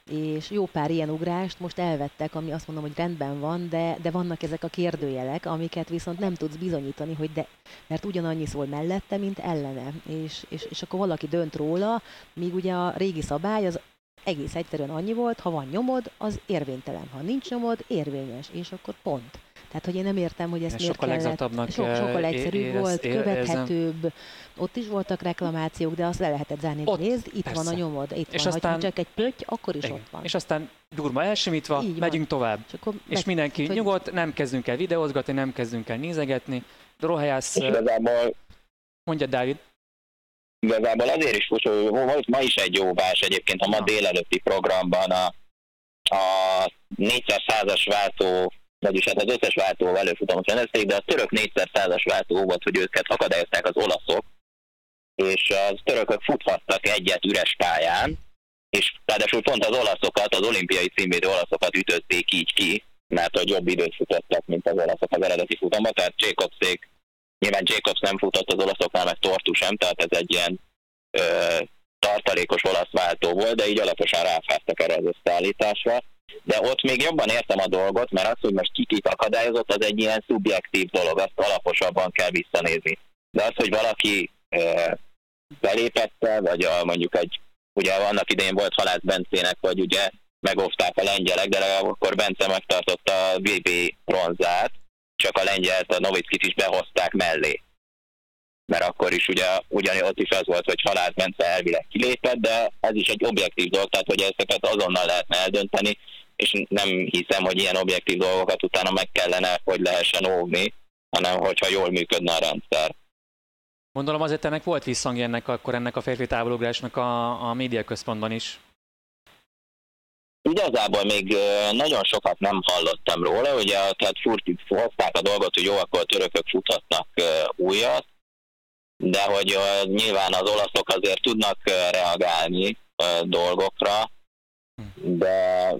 és jó pár ilyen ugrást most elvettek, ami azt mondom, hogy rendben van, de, de vannak ezek a kérdőjelek, amiket viszont nem tudsz bizonyítani, hogy de, mert ugyanannyi szól mellette, mint ellene, és, és, és akkor valaki dönt róla, míg ugye a régi szabály az egész egyszerűen annyi volt, ha van nyomod, az érvénytelen, ha nincs nyomod, érvényes, és akkor pont. Tehát, hogy én nem értem, hogy ezt Ez miért sokkal kellett. So, sokkal egyszerűbb érez, volt, követhetőbb. Ott is voltak reklamációk, de azt le lehetett zárni. Ott, Nézd, itt persze. van a nyomod, itt és van. Aztán, ha csak egy pötty, akkor is igen. ott van. És aztán durma elsimítva, Így megyünk van. tovább. És, akkor és mindenki hogy... nyugodt, nem kezdünk el videózgatni, nem kezdünk el nézegetni. Rohajász... igazából... Mondja, Dávid. Igazából azért is hogy volt ma is egy jó vás egyébként a ma délelőtti programban a, a 400-as váltó vagyis hát az összes váltóval előfutamot rendezték, de a török 400-as váltó volt, hogy őket akadályozták az olaszok, és az törökök futhattak egyet üres pályán, és ráadásul pont az olaszokat, az olimpiai címvédő olaszokat ütötték így ki, mert hogy jobb időt futottak, mint az olaszok az eredeti futamban, tehát Jacobszék, nyilván Jacobs nem futott az olaszoknál, meg Tortu sem, tehát ez egy ilyen ö, tartalékos olasz váltó volt, de így alaposan ráfáztak erre az összeállításra de ott még jobban értem a dolgot, mert az, hogy most kikit akadályozott, az egy ilyen szubjektív dolog, azt alaposabban kell visszanézni. De az, hogy valaki e, belépette, vagy a, mondjuk egy, ugye vannak idején volt halász Bencének, vagy ugye megóvták a lengyelek, de legalább akkor Bence megtartotta a VB bronzát, csak a lengyelt, a Novickit is behozták mellé. Mert akkor is ugye ugyanúgy ott is az volt, hogy Halász Bence elvileg kilépett, de ez is egy objektív dolog, tehát hogy ezeket azonnal lehetne eldönteni, és nem hiszem, hogy ilyen objektív dolgokat utána meg kellene, hogy lehessen óvni, hanem hogyha jól működne a rendszer. Gondolom azért ennek volt visszhangja ennek, akkor ennek a férfi távolugrásnak a, a média központban is. Igazából még nagyon sokat nem hallottam róla, ugye tehát furtik hozták a dolgot, hogy jó, akkor a törökök futhatnak újat, de hogy nyilván az olaszok azért tudnak reagálni dolgokra, de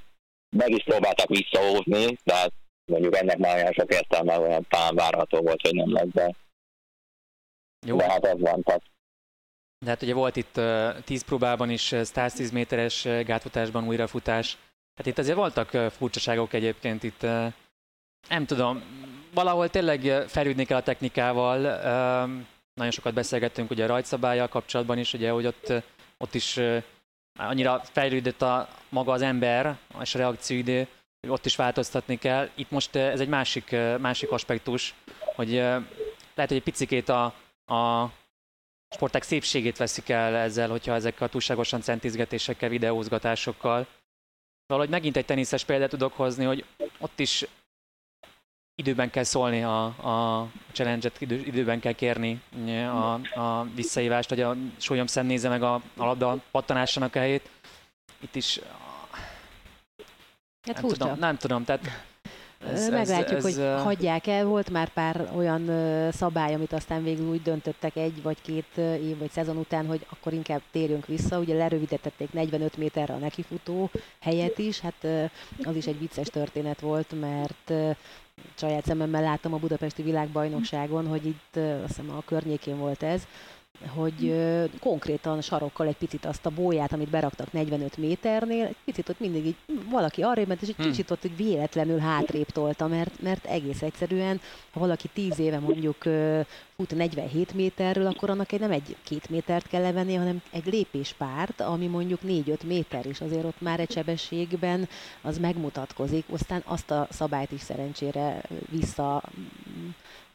meg is próbáltak visszaóvni, de hát mondjuk ennek már olyan sok értelme olyan talán várható volt, hogy nem lesz, de, Jó. de hát az van. Tehát. De hát ugye volt itt uh, 10 próbában is 110 méteres gátfutásban újrafutás. Hát itt azért voltak furcsaságok egyébként itt. Nem tudom, valahol tényleg felüdni kell a technikával. Nagyon sokat beszélgettünk ugye a rajtszabálya kapcsolatban is, ugye, hogy ott, ott is annyira fejlődött a maga az ember és a reakcióidő, ott is változtatni kell. Itt most ez egy másik, másik aspektus, hogy lehet, hogy egy picikét a, a sporták szépségét veszik el ezzel, hogyha ezek a túlságosan centizgetésekkel, videózgatásokkal. Valahogy megint egy teniszes példát tudok hozni, hogy ott is időben kell szólni a, a challenge-et, idő, időben kell kérni a, a visszaívást, hogy a súlyom szem nézze meg a, a labda pattanásának a helyét. Itt is Hát nem, tudom, nem tudom, tehát ez, Meglátjuk, ez, ez, hogy hagyják el. Volt már pár olyan szabály, amit aztán végül úgy döntöttek egy vagy két év vagy szezon után, hogy akkor inkább térjünk vissza. Ugye lerövidítették 45 méterre a nekifutó helyet is. Hát az is egy vicces történet volt, mert saját szememmel láttam a budapesti világbajnokságon, hogy itt azt hiszem a környékén volt ez, hogy konkrétan sarokkal egy picit azt a bóját, amit beraktak 45 méternél, egy picit ott mindig így valaki arrébb ment, és egy hmm. kicsit ott hogy véletlenül hátrébb tolta, mert, mert egész egyszerűen, ha valaki 10 éve mondjuk fut 47 méterről, akkor annak egy nem egy két métert kell levenni, hanem egy lépéspárt, ami mondjuk 4-5 méter is, azért ott már egy sebességben az megmutatkozik. Aztán azt a szabályt is szerencsére vissza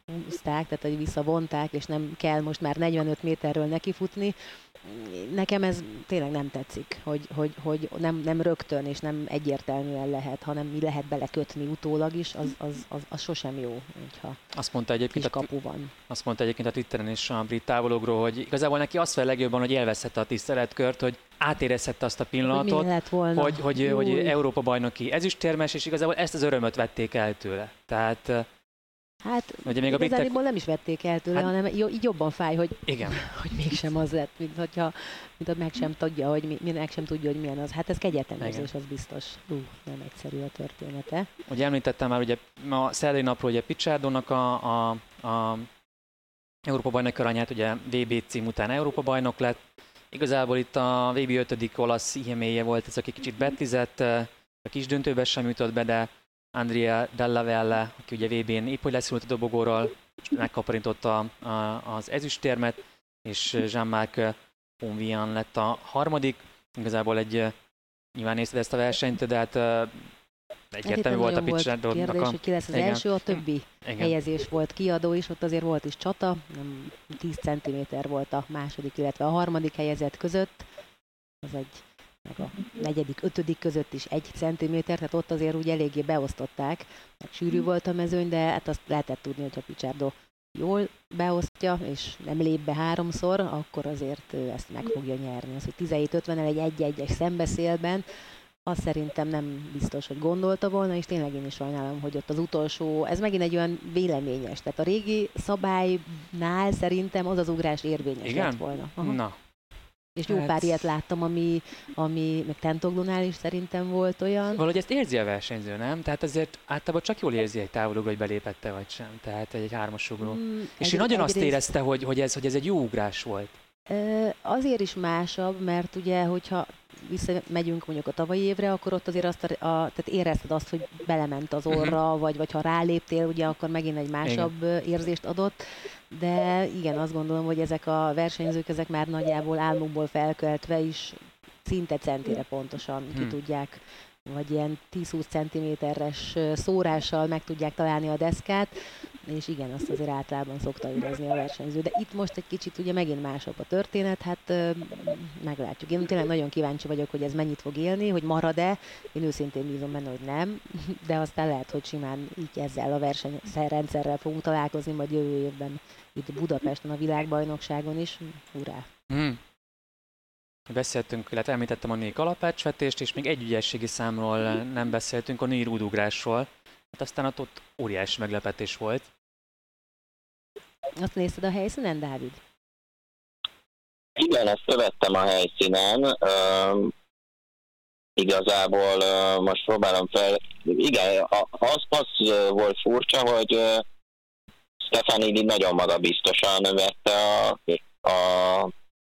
húzták, tehát hogy visszavonták, és nem kell most már 45 méterről nekifutni. Nekem ez tényleg nem tetszik, hogy, hogy, hogy nem, nem rögtön és nem egyértelműen lehet, hanem mi lehet belekötni utólag is, az, az, az, az sosem jó, hogyha azt mondta egyébként kis kapu van. Azt mondta egyébként a Twitteren is a brit távologról, hogy igazából neki azt fel legjobban, hogy élvezhette a tiszteletkört, hogy átérezhette azt a pillanatot, hogy, volna. hogy, hogy, hogy Európa bajnoki ezüstérmes, és igazából ezt az örömöt vették el tőle. Tehát Hát Ugye még a britek... nem is vették el tőle, hát, hanem így jobban fáj, hogy, igen. [LAUGHS] hogy mégsem az lett, mint hogyha mint meg sem tudja, hogy mi, meg sem tudja, hogy milyen az. Hát ez kegyetlen érzés, az biztos. Ú, nem egyszerű a története. Ugye említettem már, ugye a szerdai napról ugye Picsárdónak a, a, a Európa bajnok aranyát, ugye VB cím után Európa bajnok lett. Igazából itt a VB 5. olasz ihméje volt ez, aki kicsit betizett, a kis döntőbe sem jutott be, de Andrea Della Velle, aki ugye VB-n épp hogy leszült a dobogóról, és megkaparintotta az ezüstérmet, és Jean-Marc Ponvian lett a harmadik. Igazából egy, nyilván nézted ezt a versenyt, de hát egyértelmű volt a pitch kérdés, a... hogy ki lesz az Igen. első, a többi Igen. helyezés volt kiadó is, ott azért volt is csata, nem 10 cm volt a második, illetve a harmadik helyezett között. Az egy meg a negyedik, ötödik között is egy centiméter, tehát ott azért úgy eléggé beosztották. Sűrű mm. volt a mezőny, de hát azt lehetett tudni, hogy a Picsárdó jól beosztja, és nem lép be háromszor, akkor azért ő ezt meg fogja nyerni. Az, hogy 17-50-el egy 1-1-es szembeszélben, az szerintem nem biztos, hogy gondolta volna, és tényleg én is sajnálom, hogy ott az utolsó, ez megint egy olyan véleményes, tehát a régi szabálynál szerintem az az ugrás érvényes Igen? lett volna. Aha. Na, és jó hát... pár ilyet láttam, ami, ami meg Tentoglónál is szerintem volt olyan. Valahogy ezt érzi a versenyző, nem? Tehát azért általában csak jól érzi egy távolugró, hogy belépette vagy sem. Tehát egy, egy hármasugró. Mm, és egy, ő nagyon azt részt... érezte, hogy, hogy, ez, hogy ez egy jó ugrás volt. Azért is másabb, mert ugye, hogyha visszamegyünk mondjuk a tavalyi évre, akkor ott azért azt a, a, tehát érezted azt, hogy belement az mhm. orra, uh-huh. vagy, vagy ha ráléptél, ugye akkor megint egy másabb igen. érzést adott. De igen, azt gondolom, hogy ezek a versenyzők, ezek már nagyjából álmukból felkeltve is szinte centire pontosan ki hmm. tudják vagy ilyen 10-20 cm-es szórással meg tudják találni a deszkát, és igen, azt azért általában szokta érezni a versenyző. De itt most egy kicsit ugye megint másabb a történet, hát meglátjuk. Én tényleg nagyon kíváncsi vagyok, hogy ez mennyit fog élni, hogy marad-e. Én őszintén bízom benne, hogy nem, [LAUGHS] de aztán lehet, hogy simán így ezzel a versenyrendszerrel fogunk találkozni majd jövő évben itt Budapesten a világbajnokságon is. Hurrá! Hmm. Beszéltünk, illetve említettem a négy kalapácsvetést, és még egy ügyességi számról nem beszéltünk, a négy rúdugrásról. Hát aztán ott, ott óriási meglepetés volt. Azt nézted a helyszínen, Dávid? Igen, ezt követtem a helyszínen. Uh, igazából uh, most próbálom fel. Igen, az, az volt furcsa, hogy Stefanidi nagyon magabiztosan vette a, a,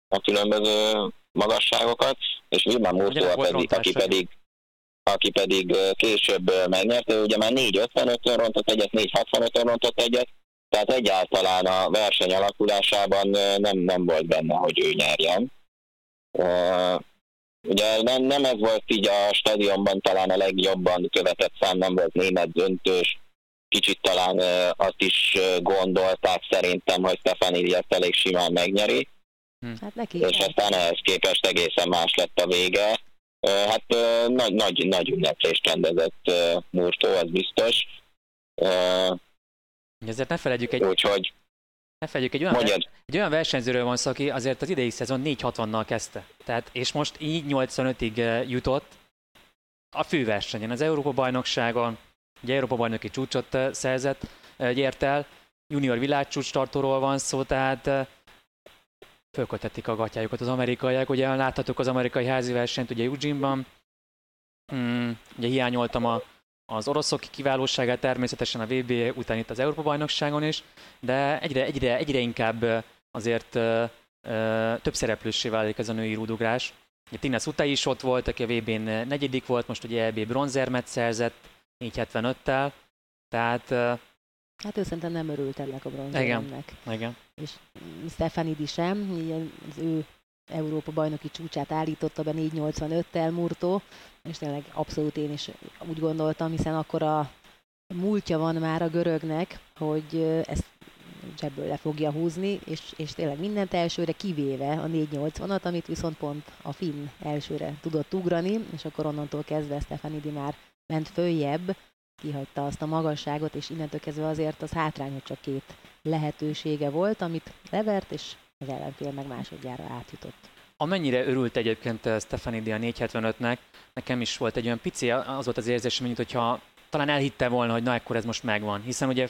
a különböző magasságokat, és Wilma Mursua pedig, aki pedig, aki pedig később megnyerte, ugye már 4.55-ön rontott egyet, 4.65-ön rontott egyet, tehát egyáltalán a verseny alakulásában nem, nem volt benne, hogy ő nyerjen. ugye nem, nem ez volt így a stadionban talán a legjobban követett szám, nem volt német döntős, kicsit talán azt is gondolták szerintem, hogy Stefanidi ezt elég simán megnyeri. Hm. Hát neki és aztán ehhez képest egészen más lett a vége. Hát nagy, nagy, nagy ünneplést rendezett Murtó, az biztos. Ezért ne felejtjük egy... Úgyhogy... Ne felejtjük, egy olyan, egy olyan versenyzőről van szó, aki azért az idei szezon 460-nal kezdte. Tehát, és most így 85-ig jutott a főversenyen, az Európa-bajnokságon, Ugye Európa bajnoki csúcsot szerzett, gyert el, junior világcsúcs tartóról van szó, tehát fölkötették a gatyájukat az amerikaiak. Ugye láthatók az amerikai házi versenyt ugye Eugene-ban, mm, ugye hiányoltam a, az oroszok kiválóságát természetesen a VB után itt az Európa-bajnokságon is, de egyre, egyre, egyre inkább azért ö, ö, több szereplőssé válik ez a női rúdugrás. Ugye Tina Sutai is ott volt, aki a VB-n negyedik volt, most ugye EB bronzermet szerzett, 475-tel, tehát... Hát ő szerintem nem örült ennek a bronzéremnek. Igen, igen. És Stefanidi sem, az ő Európa bajnoki csúcsát állította be 485-tel Murtó, és tényleg abszolút én is úgy gondoltam, hiszen akkor a múltja van már a görögnek, hogy ezt zsebből le fogja húzni, és, és tényleg mindent elsőre kivéve a 480-at, amit viszont pont a Finn elsőre tudott ugrani, és akkor onnantól kezdve Stefanidi már ment följebb, kihagyta azt a magasságot, és innentől kezdve azért az hátrány, hogy csak két lehetősége volt, amit levert, és az ellenfél meg másodjára átjutott. Amennyire örült egyébként Stefanidi a 475-nek, nekem is volt egy olyan pici, az volt az érzésem, mint hogyha talán elhitte volna, hogy na akkor ez most megvan. Hiszen ugye,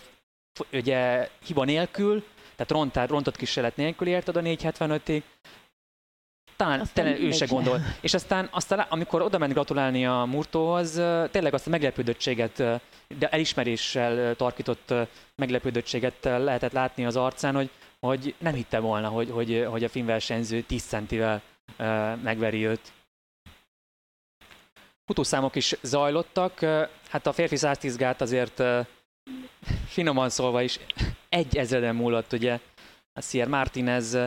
ugye hiba nélkül, tehát rontár, rontott kísérlet nélkül érted a 475-ig, talán aztán tényleg ő se gondol. És aztán, aztán amikor oda ment gratulálni a Murtóhoz, tényleg azt a meglepődöttséget, de elismeréssel tarkított meglepődöttséget lehetett látni az arcán, hogy, hogy nem hitte volna, hogy, hogy, hogy a filmversenyző 10 centivel megveri őt. Futószámok is zajlottak, hát a férfi 110 gát azért finoman szólva is egy ezreden múlott ugye a Sierra Martinez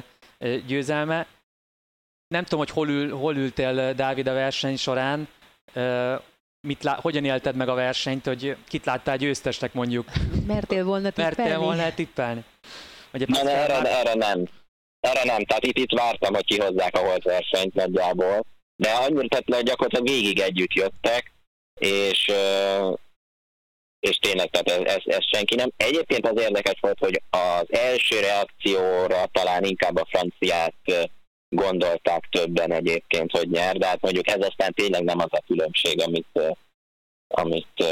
győzelme nem tudom, hogy hol, ül, hol ültél, eh, Dávid, a verseny során. Uh, mit lá- hogyan élted meg a versenyt, hogy kit láttál győztesnek mondjuk? Mertél volna tippelni? Mertél volna tippelni? Ugye nem, erre, már... erre nem. Erre nem, tehát itt, itt vártam, hogy kihozzák a holt versenyt nagyjából. De annyira, tehát gyakorlatilag végig együtt jöttek, és, és tényleg, tehát ez, ez, ez senki nem. Egyébként az érdekes volt, hogy az első reakcióra talán inkább a franciát gondolták többen egyébként, hogy nyer, de hát mondjuk ez aztán tényleg nem az a különbség, amit, amit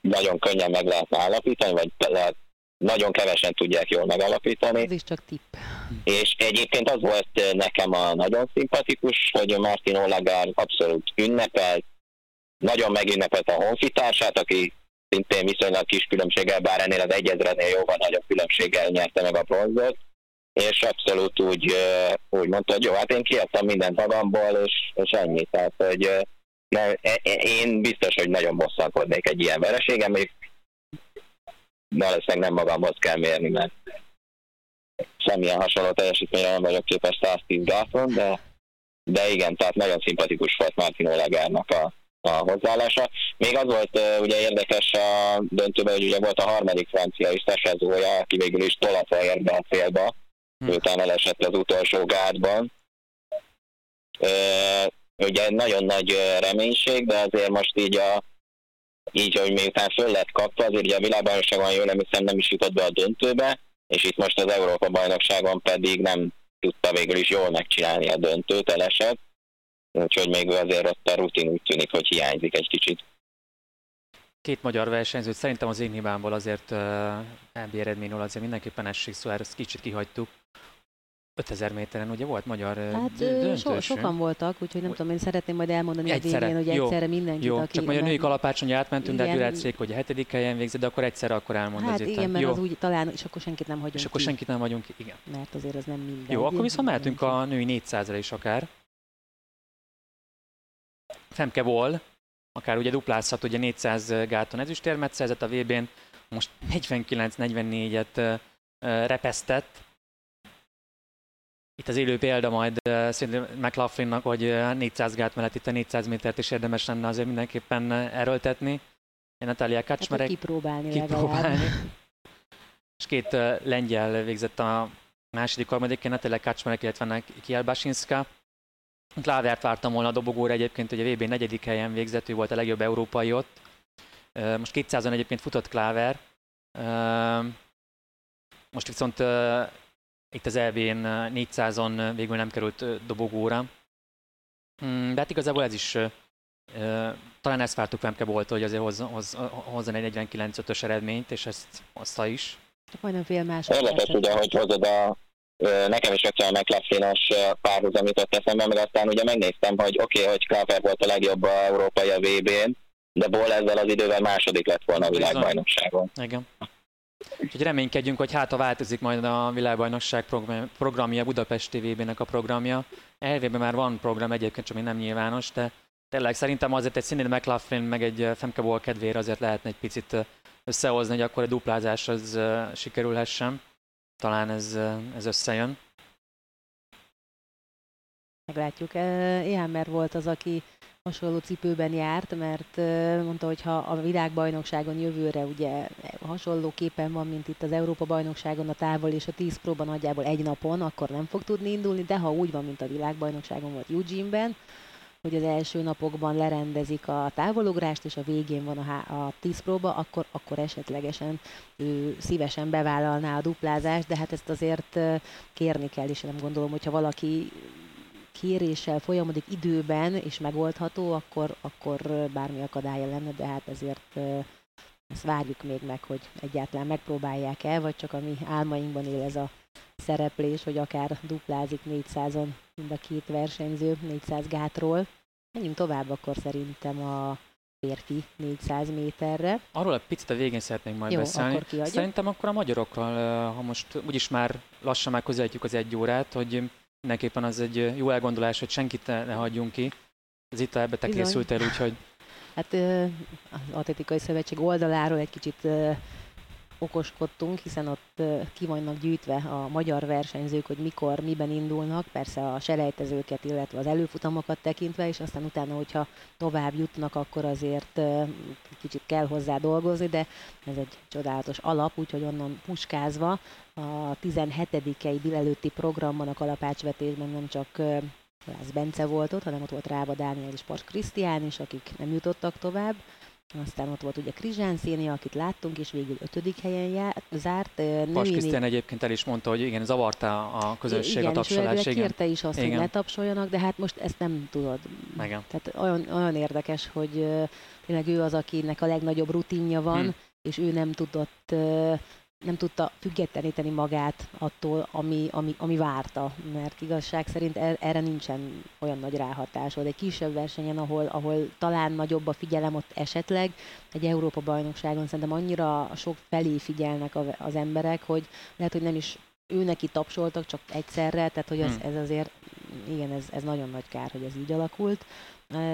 nagyon könnyen meg lehet állapítani, vagy lehet, nagyon kevesen tudják jól megalapítani. Ez is csak tipp. És egyébként az volt nekem a nagyon szimpatikus, hogy Martin Olagár abszolút ünnepelt, nagyon megünnepelt a honfitársát, aki szintén viszonylag kis különbséggel, bár ennél az egyezrednél jóval nagyobb különbséggel nyerte meg a bronzot, és abszolút úgy, úgy mondta, hogy jó, hát én kiadtam mindent magamból, és, és ennyi. Tehát, hogy ne, e, én biztos, hogy nagyon bosszankodnék egy ilyen vereségem, még valószínűleg nem magamhoz kell mérni, mert semmilyen hasonló teljesítményre nem vagyok képes 110 gáton, de, de igen, tehát nagyon szimpatikus volt Martin Olegárnak a, a hozzáállása. Még az volt ugye érdekes a döntőben, hogy ugye volt a harmadik francia is, Tesezója, aki végül is tolatva ért a célba. Miután elesett az utolsó gátban. Ugye nagyon nagy reménység, de azért most így a így, hogy miután föl lett kapva, azért ugye a világbajnokságon jól nem hiszem nem is jutott be a döntőbe, és itt most az Európa bajnokságon pedig nem tudta végül is jól megcsinálni a döntőt, elesett. Úgyhogy még azért ott a rutin úgy tűnik, hogy hiányzik egy kicsit két magyar versenyzőt szerintem az én hibámból azért uh, EB eredményről azért mindenképpen esik, szóval ezt kicsit kihagytuk. 5000 méteren ugye volt magyar Hát so, sokan voltak, úgyhogy nem tudom, én szeretném majd elmondani egyszerre. a végén, hogy egyszerre mindenkit, jó, aki... Csak majd a női kalapácson átmentünk, igen, de Gyurácék, hogy a hetedik helyen végzett, de akkor egyszerre akkor elmondod. Hát igen, mert jó. az úgy talán, és akkor senkit nem hagyunk És akkor senkit nem vagyunk, igen. Mert azért az nem minden. Jó, akkor viszont mehetünk a női 400-ra is akár. Femke Vol, akár ugye duplázhat, ugye 400 gáton ezüstérmet szerzett a VB-n, most 49-44-et repesztett. itt az élő példa majd szerintem McLaughlinnak, hogy 400 gát mellett itt a 400 métert is érdemes lenne azért mindenképpen erőltetni. Natalia Kacsmerek. Hát, kipróbálni, kipróbálni. [LAUGHS] És két lengyel végzett a második, harmadik, Natalia Kacsmerek, illetve Kiel Basinska. Klávert vártam volna a dobogóra egyébként, hogy a VB negyedik helyen végzett, ő volt a legjobb európai ott. Most 200-on egyébként futott Kláver. Most viszont itt az EB-n 400-on végül nem került dobogóra. Hmm, de hát igazából ez is talán ezt vártuk Femke volt, hogy azért hozza, hozza, hozzon egy 49-5-ös eredményt, és ezt hozta is. Majdnem fél más. Érdekes ugye, hogy hozod a nekem is rögtön a McLaughlin-os párhuzam jutott eszembe, meg aztán ugye megnéztem, hogy oké, okay, hogy Klaver volt a legjobb a európai a VB-n, de Ból ezzel az idővel második lett volna a világbajnokságon. Igen. Úgyhogy reménykedjünk, hogy hát a változik majd a világbajnokság programja, Budapest TV-nek a programja. Elvében már van program egyébként, csak még nem nyilvános, de tényleg szerintem azért egy Cindy McLaughlin meg egy Femke Ball kedvére azért lehetne egy picit összehozni, hogy akkor a duplázás az sikerülhessen. Talán ez, ez összejön. Meglátjuk. Éhámer volt az, aki hasonló cipőben járt, mert mondta, hogy ha a világbajnokságon jövőre ugye hasonlóképpen van, mint itt az Európa-bajnokságon a távol és a 10 próban nagyjából egy napon, akkor nem fog tudni indulni, de ha úgy van, mint a világbajnokságon volt Eugene-ben, hogy az első napokban lerendezik a távolugrást, és a végén van a, a 10 próba, akkor, akkor esetlegesen ő szívesen bevállalná a duplázást, de hát ezt azért kérni kell, és nem gondolom, hogyha valaki kéréssel folyamodik időben és megoldható, akkor, akkor bármi akadálya lenne, de hát ezért ezt várjuk még meg, hogy egyáltalán megpróbálják el, vagy csak a mi álmainkban él ez a szereplés, hogy akár duplázik 400-on mind a két versenyző 400 gátról. Menjünk tovább akkor szerintem a férfi 400 méterre. Arról egy picit a végén szeretnénk majd Jó, beszélni. Akkor Szerintem akkor a magyarokkal, ha most úgyis már lassan már közelítjük az egy órát, hogy mindenképpen az egy jó elgondolás, hogy senkit ne, hagyjunk ki. Ez itt ebbe te készültél, úgyhogy... Hát az Atletikai Szövetség oldaláról egy kicsit okoskodtunk, hiszen ott ki vannak gyűjtve a magyar versenyzők, hogy mikor, miben indulnak, persze a selejtezőket, illetve az előfutamokat tekintve, és aztán utána, hogyha tovább jutnak, akkor azért kicsit kell hozzá dolgozni, de ez egy csodálatos alap, úgyhogy onnan puskázva a 17. délelőtti programban a kalapácsvetésben nem csak Lász Bence volt ott, hanem ott volt Rába Dániel és Pars Krisztián is, akik nem jutottak tovább. Aztán ott volt ugye Krizsán Szénia, akit láttunk, és végül ötödik helyen já- zárt. Pas Krisztián egyébként el is mondta, hogy igen, zavarta a közösség igen, a tapsolás. Igen, kérte is azt, igen. hogy ne tapsoljanak, de hát most ezt nem tudod. Igen. Tehát olyan, olyan érdekes, hogy tényleg ő az, akinek a legnagyobb rutinja van, hmm. és ő nem tudott nem tudta függetleníteni magát attól, ami, ami, ami várta, mert igazság szerint er, erre nincsen olyan nagy ráhatásod. Egy kisebb versenyen, ahol, ahol talán nagyobb a figyelem ott esetleg, egy Európa-bajnokságon szerintem annyira sok felé figyelnek az emberek, hogy lehet, hogy nem is ő neki tapsoltak csak egyszerre, tehát hogy ez, hmm. ez azért, igen, ez, ez nagyon nagy kár, hogy ez így alakult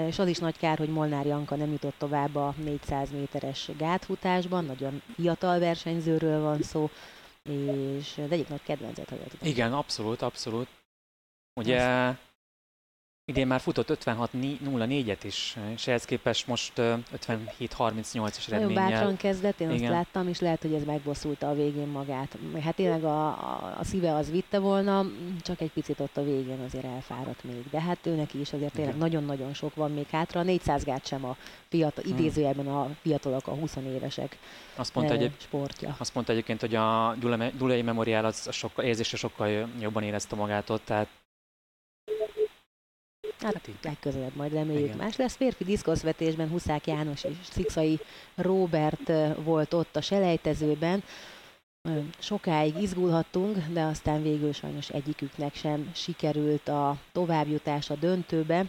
és az is nagy kár, hogy Molnár Janka nem jutott tovább a 400 méteres gátfutásban, nagyon fiatal versenyzőről van szó, és de egyik nagy kedvencet hagyott. Igen, abszolút, abszolút. Ugye Azt Idén már futott 56.04-et is, és ehhez képest most 57.38-es eredménnyel. Nagyon bátran kezdett, én Igen. azt láttam, és lehet, hogy ez megbosszulta a végén magát. Hát tényleg a, a, szíve az vitte volna, csak egy picit ott a végén azért elfáradt még. De hát ő neki is azért tényleg nagyon-nagyon sok van még hátra. A 400 gát sem a fiatal, hmm. idézőjelben a fiatalok, a 20 évesek azt mondta, egy, sportja. Azt mondta egyébként, hogy a Dulei Memorial az sokkal, érzése sokkal jobban érezte magát ott, tehát Hát, hát legközelebb majd reméljük Igen. más lesz. Férfi diszkoszvetésben Huszák János és Szikszai Robert volt ott a selejtezőben. Sokáig izgulhattunk, de aztán végül sajnos egyiküknek sem sikerült a továbbjutás a döntőbe.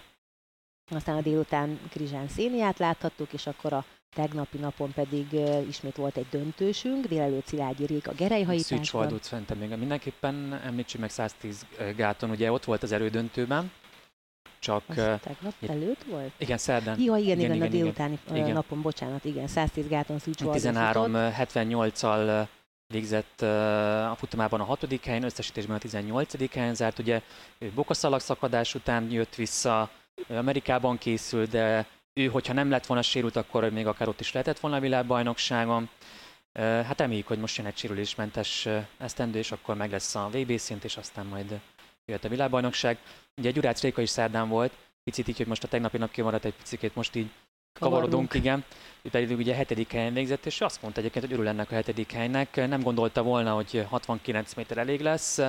Aztán a délután Krizsán Széniát láthattuk, és akkor a tegnapi napon pedig ismét volt egy döntősünk, délelőtt Szilágyi Rék a Gerejhajításban. Szűcs Valdut szerintem még mindenképpen említsük meg 110 gáton, ugye ott volt az erődöntőben, csak... Az tegnap előtt volt? Igen, szerdán. Ja, igen, igen, igen, a délutáni igen. napon, bocsánat, igen, 110 gáton Szűcs 13-78-al végzett a futamában a hatodik helyen, összesítésben a 18. helyen zárt. Ugye bokaszalag szakadás után jött vissza, Amerikában készült, de ő, hogyha nem lett volna sérült, akkor még akár ott is lehetett volna a világbajnokságon. Hát reméljük, hogy most jön egy sérülésmentes esztendő, és akkor meg lesz a VB szint, és aztán majd jöhet a világbajnokság. Ugye Gyurács Réka is szerdán volt, picit így, hogy most a tegnapi nap kimaradt egy picit, most így kavarodunk, igen. Ő pedig ugye hetedik helyen végzett, és azt mondta egyébként, hogy örül ennek a hetedik helynek. Nem gondolta volna, hogy 69 méter elég lesz,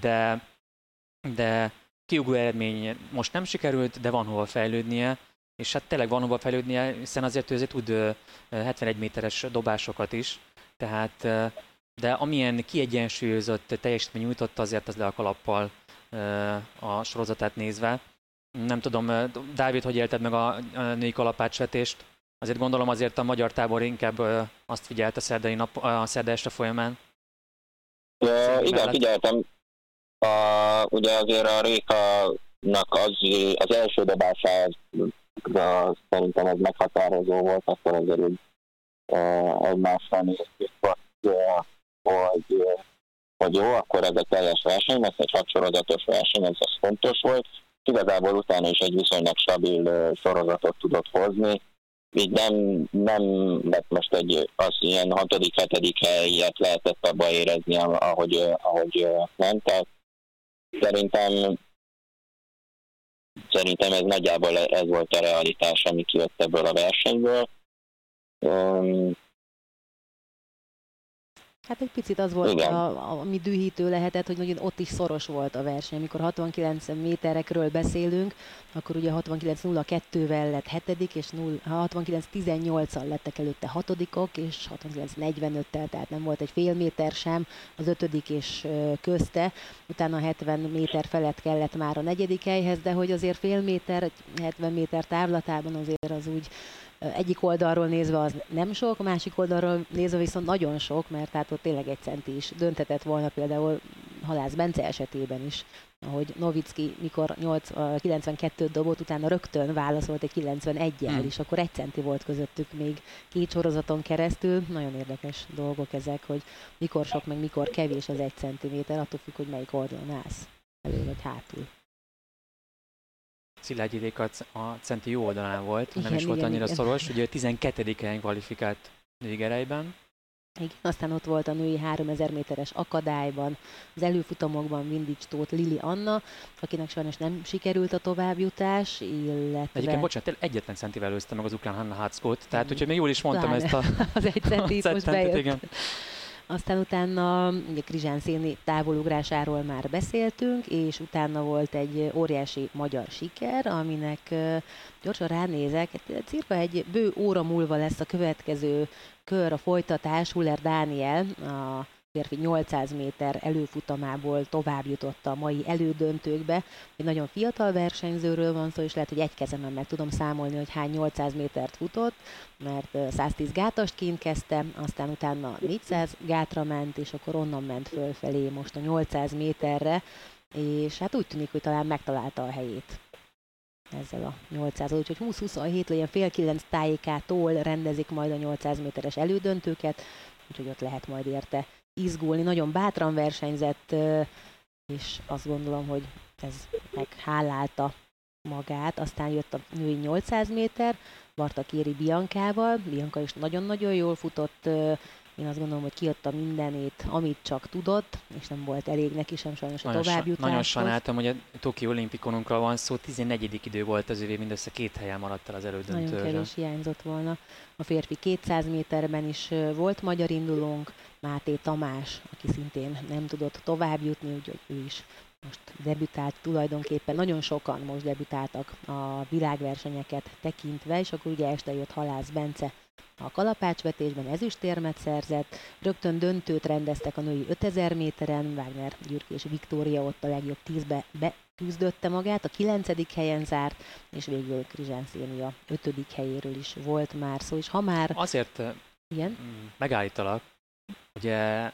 de, de kiugró eredmény most nem sikerült, de van hova fejlődnie, és hát tényleg van hova fejlődnie, hiszen azért ő azért tud 71 méteres dobásokat is, tehát de amilyen kiegyensúlyozott teljesítmény nyújtott, azért az le a kalappal a sorozatát nézve. Nem tudom, Dávid, hogy élted meg a női kalapácsvetést? Azért gondolom azért a magyar tábor inkább azt figyelt a szerdai nap, a szerda este folyamán. Ja, igen, figyeltem. A, ugye azért a Réka-nak az, az első dobásához az, szerintem ez meghatározó volt, akkor azért egymással néztük, hogy, hogy, hogy jó, akkor ez egy teljes verseny, ez egy hatsorozatos verseny, ez az fontos volt. Igazából utána is egy viszonylag stabil sorozatot tudott hozni, így nem, nem lett most egy az ilyen hatodik, hetedik helyet lehetett abba érezni, ahogy, ahogy nem. Tehát szerintem szerintem ez nagyjából ez volt a realitás, ami kijött ebből a versenyből. Hát egy picit az volt, a, a, ami dühítő lehetett, hogy nagyon ott is szoros volt a verseny. Amikor 69 méterekről beszélünk, akkor ugye 69.02-vel lett hetedik, és 69.18-al lettek előtte hatodikok, és 69.45-tel, tehát nem volt egy fél méter sem az ötödik és közte. Utána 70 méter felett kellett már a negyedik helyhez, de hogy azért fél méter, 70 méter távlatában azért az úgy egyik oldalról nézve az nem sok, a másik oldalról nézve viszont nagyon sok, mert hát ott tényleg egy centi is döntetett volna például Halász Bence esetében is, ahogy Novicki mikor 8, 92 dobott, utána rögtön válaszolt egy 91-el, hmm. és akkor egy centi volt közöttük még két sorozaton keresztül. Nagyon érdekes dolgok ezek, hogy mikor sok, meg mikor kevés az egy centiméter, attól függ, hogy melyik oldalon állsz, elő vagy hátul. Szilágyi Réka a centi jó oldalán volt, igen, nem is volt igen, annyira igen. szoros, ugye 12. helyen kvalifikált nőgerejben. Igen, aztán ott volt a női 3000 méteres akadályban, az előfutamokban Vindics Tóth Lili Anna, akinek sajnos nem sikerült a továbbjutás, illetve... Egyébként, bocsánat, egyetlen centivel előzte meg az ukrán Hanna Hartzkot, tehát úgyhogy még jól is mondtam Pláne. ezt a... [LAUGHS] az egy [LAUGHS] centit most bejött. Igen. Aztán utána ugye Krizsán Széni távolugrásáról már beszéltünk, és utána volt egy óriási magyar siker, aminek gyorsan ránézek, cirka egy bő óra múlva lesz a következő kör, a folytatás, Huller Dániel, a férfi 800 méter előfutamából tovább jutott a mai elődöntőkbe. Egy nagyon fiatal versenyzőről van szó, és lehet, hogy egy kezemen meg tudom számolni, hogy hány 800 métert futott, mert 110 gátast kint kezdte, aztán utána 400 gátra ment, és akkor onnan ment fölfelé most a 800 méterre, és hát úgy tűnik, hogy talán megtalálta a helyét ezzel a 800 úgyhogy 20-27 ilyen fél kilenc tájékától rendezik majd a 800 méteres elődöntőket, úgyhogy ott lehet majd érte izgulni, nagyon bátran versenyzett, és azt gondolom, hogy ez meghálálta magát. Aztán jött a női 800 méter, Barta Kéri Biankával, Bianka is nagyon-nagyon jól futott, én azt gondolom, hogy kiadta mindenét, amit csak tudott, és nem volt elég neki sem sajnos a továbbjutáshoz. Nagyon sajnáltam, hogy a Toki olimpikonunkról van szó, 14. idő volt az övé, mindössze két helyen maradt el az elődöntőre. Nagyon kevés hiányzott volna. A férfi 200 méterben is volt magyar indulónk, Máté Tamás, aki szintén nem tudott tovább jutni, úgyhogy ő is most debütált tulajdonképpen, nagyon sokan most debütáltak a világversenyeket tekintve, és akkor ugye este jött Halász Bence a kalapácsvetésben ezüstérmet szerzett, rögtön döntőt rendeztek a női 5000 méteren, Wagner Gyürk és Viktória ott a legjobb tízbe beküzdötte magát, a kilencedik helyen zárt, és végül Krizsán Szénia ötödik helyéről is volt már szó, és ha már... Azért Igen? megállítalak, ugye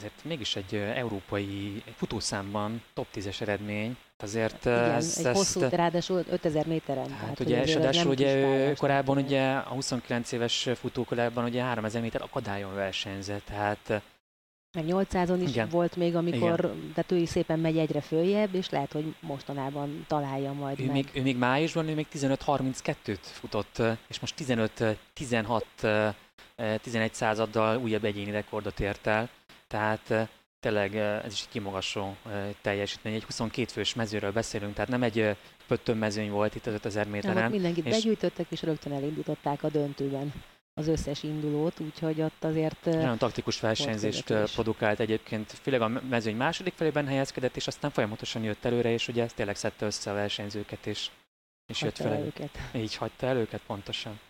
ezért mégis egy európai futószámban top 10-es eredmény, azért Igen, ezt, egy hosszú, ezt, ráadásul 5000 méteren. Hát, hát ugye, és ráadásul ugye korábban ugye a 29 éves futókorában ugye 3000 méter akadályon versenyzett, tehát Meg 800-on is Igen. volt még, amikor, Igen. tehát ő is szépen megy egyre följebb, és lehet, hogy mostanában találja majd Ő meg. még, ő még májusban, ő még 15-32-t futott, és most 15-16 11 századdal újabb egyéni rekordot ért el. Tehát eh, tényleg ez is egy kimogasó teljesítmény. Egy 22 fős mezőről beszélünk, tehát nem egy pöttön mezőny volt itt az 5000 Nem, méteren. ott mindenkit és- begyűjtöttek, és rögtön elindították a döntőben az összes indulót, úgyhogy ott azért Nagyon taktikus versenyzést produkált egyébként, főleg a mezőny második felében helyezkedett, és aztán folyamatosan jött előre, és ugye ez tényleg szedte össze a versenyzőket, és, és jött hagyta fel. el őket. Így hagyta el őket pontosan.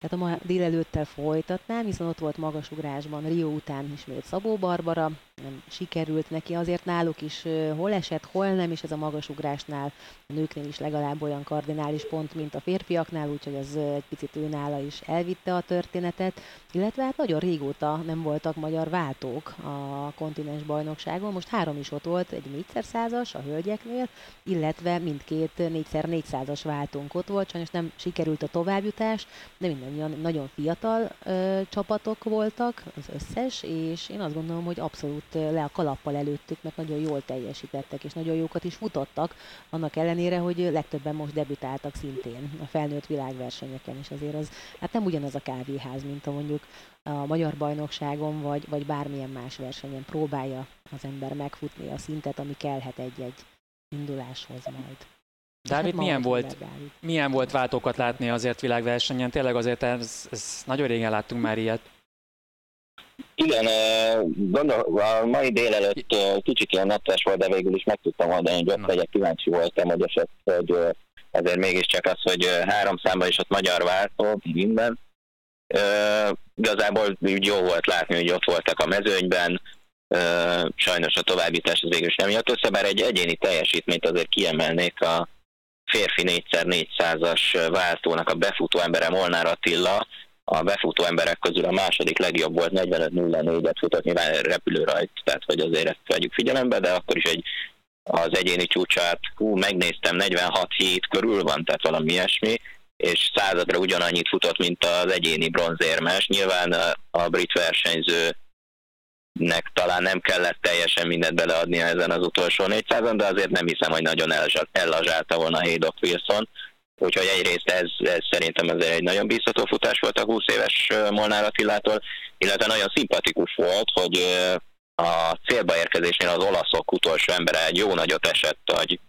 Tehát a ma délelőttel folytatnám, hiszen ott volt magasugrásban Rio után ismét Szabó Barbara, nem sikerült neki, azért náluk is hol esett, hol nem, és ez a magasugrásnál a nőknél is legalább olyan kardinális pont, mint a férfiaknál, úgyhogy az egy picit ő nála is elvitte a történetet, illetve hát nagyon régóta nem voltak magyar váltók a kontinens bajnokságon, most három is ott volt, egy négyszer százas a hölgyeknél, illetve mindkét négyszer négyszázas váltónk ott volt, sajnos nem sikerült a továbbjutás, de mindannyian nagyon fiatal ö, csapatok voltak, az összes, és én azt gondolom, hogy abszolút ö, le a kalappal előttük, mert nagyon jól teljesítettek, és nagyon jókat is futottak, annak ellenére, hogy legtöbben most debütáltak szintén a felnőtt világversenyeken, és azért az, hát nem ugyanaz a kávéház, mint a mondjuk a magyar bajnokságon, vagy, vagy bármilyen más versenyen próbálja az ember megfutni a szintet, ami kellhet egy-egy induláshoz majd. Dávid, ma milyen volt Dávid. Milyen volt váltókat látni azért világversenyen? Tényleg azért ez, ez nagyon régen láttunk már ilyet. Igen, gondol, a mai délelőtt kicsit ilyen netes volt, de végül is meg tudtam oldani, hogy ott legyek, kíváncsi voltam, hogy esett, hogy azért mégiscsak az, hogy három számban is ott magyar váltó, minden. Igazából úgy jó volt látni, hogy ott voltak a mezőnyben, sajnos a továbbítás az végül is nem jött össze, bár egy egyéni teljesítményt azért kiemelnék a férfi 4x400-as váltónak a befutó embere Molnár Attila, a befutó emberek közül a második legjobb volt, 45-04-et futott, nyilván repülőrajt, tehát hogy azért ezt vegyük figyelembe, de akkor is egy az egyéni csúcsát, hú, megnéztem, 46 hét körül van, tehát valami ilyesmi, és századra ugyanannyit futott, mint az egyéni bronzérmes. Nyilván a, a brit versenyzőnek talán nem kellett teljesen mindent beleadnia ezen az utolsó 400-on, de azért nem hiszem, hogy nagyon ellazsá- ellazsálta volna Haydock Wilson. Úgyhogy egyrészt ez, ez szerintem azért egy nagyon bízható futás volt a 20 éves Molnár Attilától, illetve nagyon szimpatikus volt, hogy a célba érkezésnél az olaszok utolsó embere egy jó nagyot esett hogy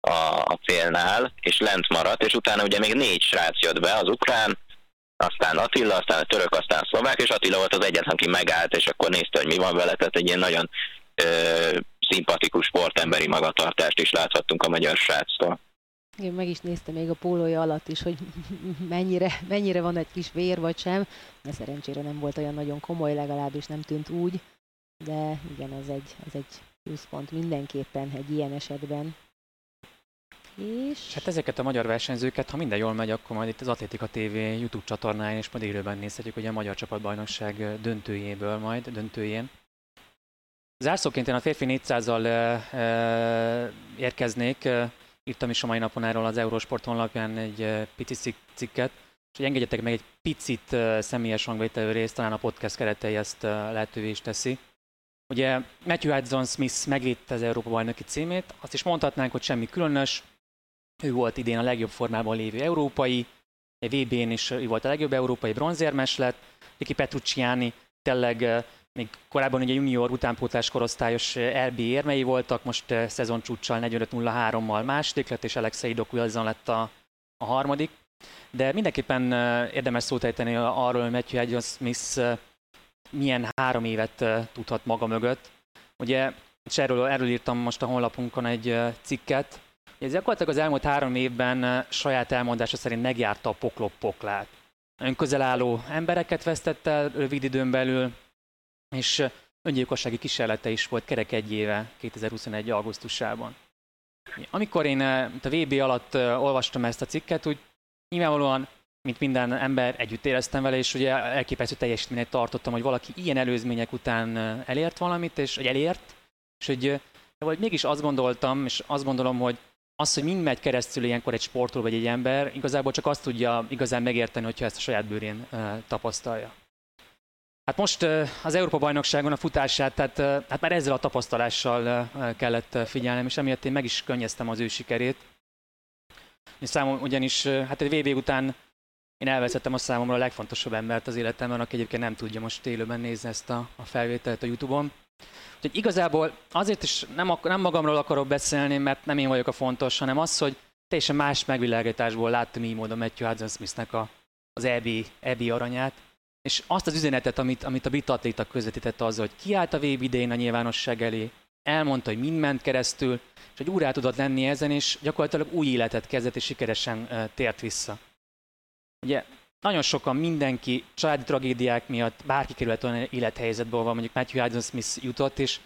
a, a célnál, és lent maradt, és utána ugye még négy srác jött be, az ukrán, aztán Attila, aztán a török, aztán a szlovák, és Attila volt az egyetlen, aki megállt, és akkor nézte, hogy mi van vele, tehát egy ilyen nagyon ö, szimpatikus sportemberi magatartást is láthattunk a magyar sráctól. Én meg is néztem még a pólója alatt is, hogy mennyire, mennyire van egy kis vér vagy sem, de szerencsére nem volt olyan nagyon komoly, legalábbis nem tűnt úgy, de igen, az egy, az egy pluszpont mindenképpen egy ilyen esetben. És És hát ezeket a magyar versenyzőket, ha minden jól megy, akkor majd itt az Atlétika TV YouTube csatornáján is majd élőben nézhetjük, ugye a Magyar Csapatbajnokság döntőjéből majd, döntőjén. Zárszóként én a férfi 400-zal ö, ö, érkeznék. Írtam is a mai napon erről az Eurosport honlapján egy ö, pici cik- cikket, és hogy engedjetek meg egy picit ö, személyes hangvételű részt, talán a podcast keretei ezt ö, lehetővé is teszi. Ugye Matthew Hudson Smith megvédte az Európa bajnoki címét, azt is mondhatnánk, hogy semmi különös, ő volt idén a legjobb formában lévő európai, egy VB-n is ő volt a legjobb európai bronzérmes lett, Ricky Petrucciani tényleg eh, még korábban ugye junior utánpótlás korosztályos eh, RB érmei voltak, most eh, szezoncsúccsal 45-03-mal második lett, és Alexei Doku lett a, a harmadik. De mindenképpen eh, érdemes szót ejteni arról, hogy Matthew Adjon Smith eh, milyen három évet eh, tudhat maga mögött. Ugye, és erről, erről írtam most a honlapunkon egy eh, cikket, ez gyakorlatilag az elmúlt három évben eh, saját elmondása szerint megjárta a poklop poklát. Nagyon közel álló embereket vesztett el rövid időn belül, és öngyilkossági kísérlete is volt kerek egy éve 2021. augusztusában. Amikor én a VB alatt olvastam ezt a cikket, úgy nyilvánvalóan, mint minden ember, együtt éreztem vele, és ugye elképesztő teljesítményet tartottam, hogy valaki ilyen előzmények után elért valamit, és hogy elért, és hogy vagy mégis azt gondoltam, és azt gondolom, hogy az, hogy mind megy keresztül ilyenkor egy sportoló vagy egy ember, igazából csak azt tudja igazán megérteni, hogyha ezt a saját bőrén tapasztalja. Hát most az Európa-bajnokságon a futását, tehát hát már ezzel a tapasztalással kellett figyelnem, és emiatt én meg is könnyeztem az ő sikerét. És számom, ugyanis hát egy VB után én elveszettem a számomra a legfontosabb embert az életemben, aki egyébként nem tudja most élőben nézni ezt a, a felvételt a Youtube-on. Úgyhogy igazából azért is nem, nem magamról akarok beszélni, mert nem én vagyok a fontos, hanem az, hogy teljesen más megvilágításból láttam így módon Matthew Hudson Smithnek a, az EB, EB aranyát, és azt az üzenetet, amit, amit a brit atléta közvetített az, hogy kiállt a VB idején a nyilvánosság elé, elmondta, hogy mind ment keresztül, és hogy úrá tudott lenni ezen, és gyakorlatilag új életet kezdett, és sikeresen uh, tért vissza. Ugye nagyon sokan mindenki családi tragédiák miatt bárki került olyan élethelyzetből van, mondjuk Matthew Hudson Smith jutott, és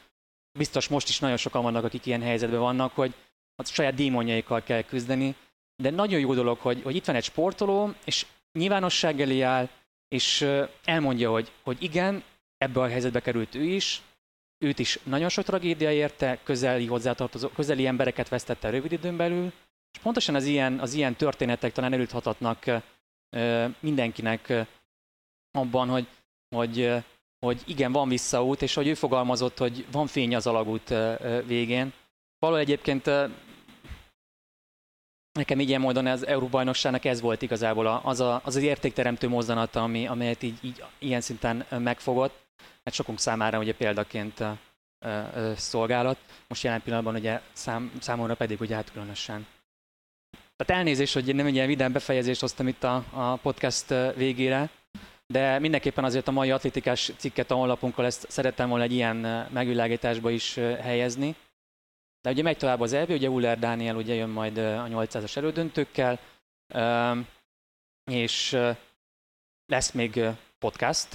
biztos most is nagyon sokan vannak, akik ilyen helyzetben vannak, hogy a saját démonjaikkal kell küzdeni, de nagyon jó dolog, hogy, hogy itt van egy sportoló, és nyilvánosság elé áll, és elmondja, hogy, hogy igen, ebbe a helyzetbe került ő is, őt is nagyon sok tragédia érte, közeli hozzátartozó, közeli embereket vesztette rövid időn belül, és pontosan az ilyen, az ilyen történetek talán elülthatatnak mindenkinek abban, hogy, hogy, hogy igen, van visszaút, és hogy ő fogalmazott, hogy van fény az alagút végén. Való egyébként nekem ilyen módon az Európa-bajnokságnak ez volt igazából az, a, az az értékteremtő mozzanata, ami, amelyet így, így ilyen szinten megfogott, mert sokunk számára ugye példaként uh, uh, szolgálat, most jelen pillanatban ugye szám, számomra pedig ugye hát különösen. Tehát elnézés, hogy nem egy ilyen vidám befejezést hoztam itt a, a podcast végére, de mindenképpen azért a mai atlétikás cikket a honlapunkon ezt szerettem volna egy ilyen megvilágításba is helyezni. De ugye megy tovább az EB, ugye Uller Dániel ugye jön majd a 800-as elődöntőkkel, és lesz még podcast,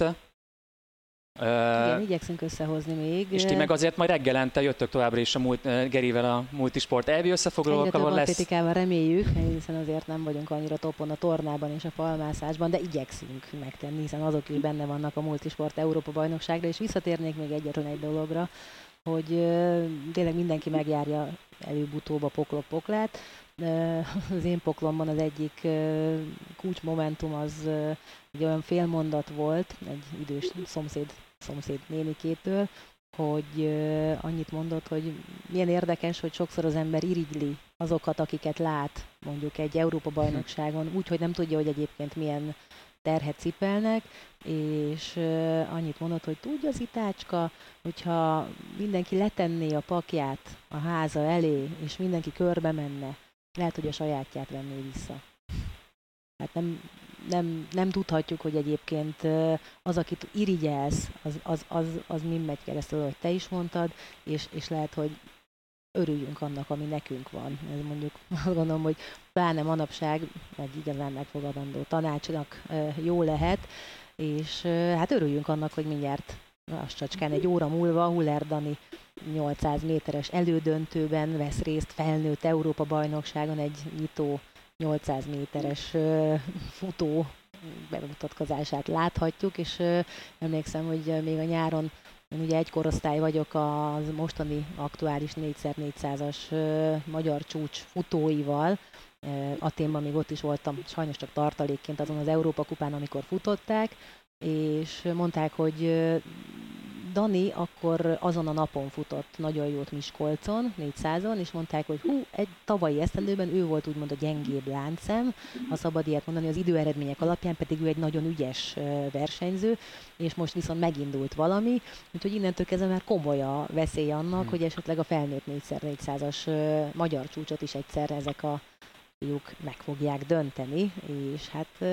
igen, uh, igyekszünk összehozni még. És ti meg azért majd reggelente jöttök továbbra is a múlt, uh, Gerivel a multisport elvi összefoglalókkal lesz. atlétikával reméljük, hiszen azért nem vagyunk annyira topon a tornában és a falmászásban, de igyekszünk megtenni, hiszen azok is benne vannak a multisport Európa bajnokságra, és visszatérnék még egyetlen egy dologra, hogy tényleg mindenki megjárja előbb-utóbb a poklok-poklát. Az én poklomban az egyik kulcsmomentum az egy olyan félmondat volt, egy idős szomszéd, szomszéd nénikétől, hogy annyit mondott, hogy milyen érdekes, hogy sokszor az ember irigyli azokat, akiket lát mondjuk egy Európa-bajnokságon, úgy, hogy nem tudja, hogy egyébként milyen terhet cipelnek, és annyit mondott, hogy tudja az itácska, hogyha mindenki letenné a pakját a háza elé, és mindenki körbe menne, lehet, hogy a sajátját venné vissza. Hát nem, nem, nem tudhatjuk, hogy egyébként az, akit irigyelsz, az, az, az, az mind megy keresztül, hogy te is mondtad, és, és lehet, hogy örüljünk annak, ami nekünk van. Ez mondjuk [LAUGHS] azt gondolom, hogy pláne manapság egy igazán megfogadandó tanácsnak jó lehet, és hát örüljünk annak, hogy mindjárt az csacskán egy óra múlva Huller Dani 800 méteres elődöntőben vesz részt felnőtt Európa bajnokságon egy nyitó 800 méteres futó bemutatkozását láthatjuk, és emlékszem, hogy még a nyáron én ugye egy korosztály vagyok az mostani aktuális 4x400-as magyar csúcs futóival, Aténban még ott is voltam, sajnos csak tartalékként azon az Európa kupán, amikor futották, és mondták, hogy Dani akkor azon a napon futott nagyon jót Miskolcon, 400-on, és mondták, hogy hú, egy tavalyi esztendőben ő volt úgymond a gyengébb láncem, ha szabad ilyet mondani, az időeredmények alapján pedig ő egy nagyon ügyes versenyző, és most viszont megindult valami, úgyhogy innentől kezdve már komoly a veszély annak, hmm. hogy esetleg a felnőtt 4x400-as magyar csúcsot is egyszer ezek a fiúk meg fogják dönteni, és hát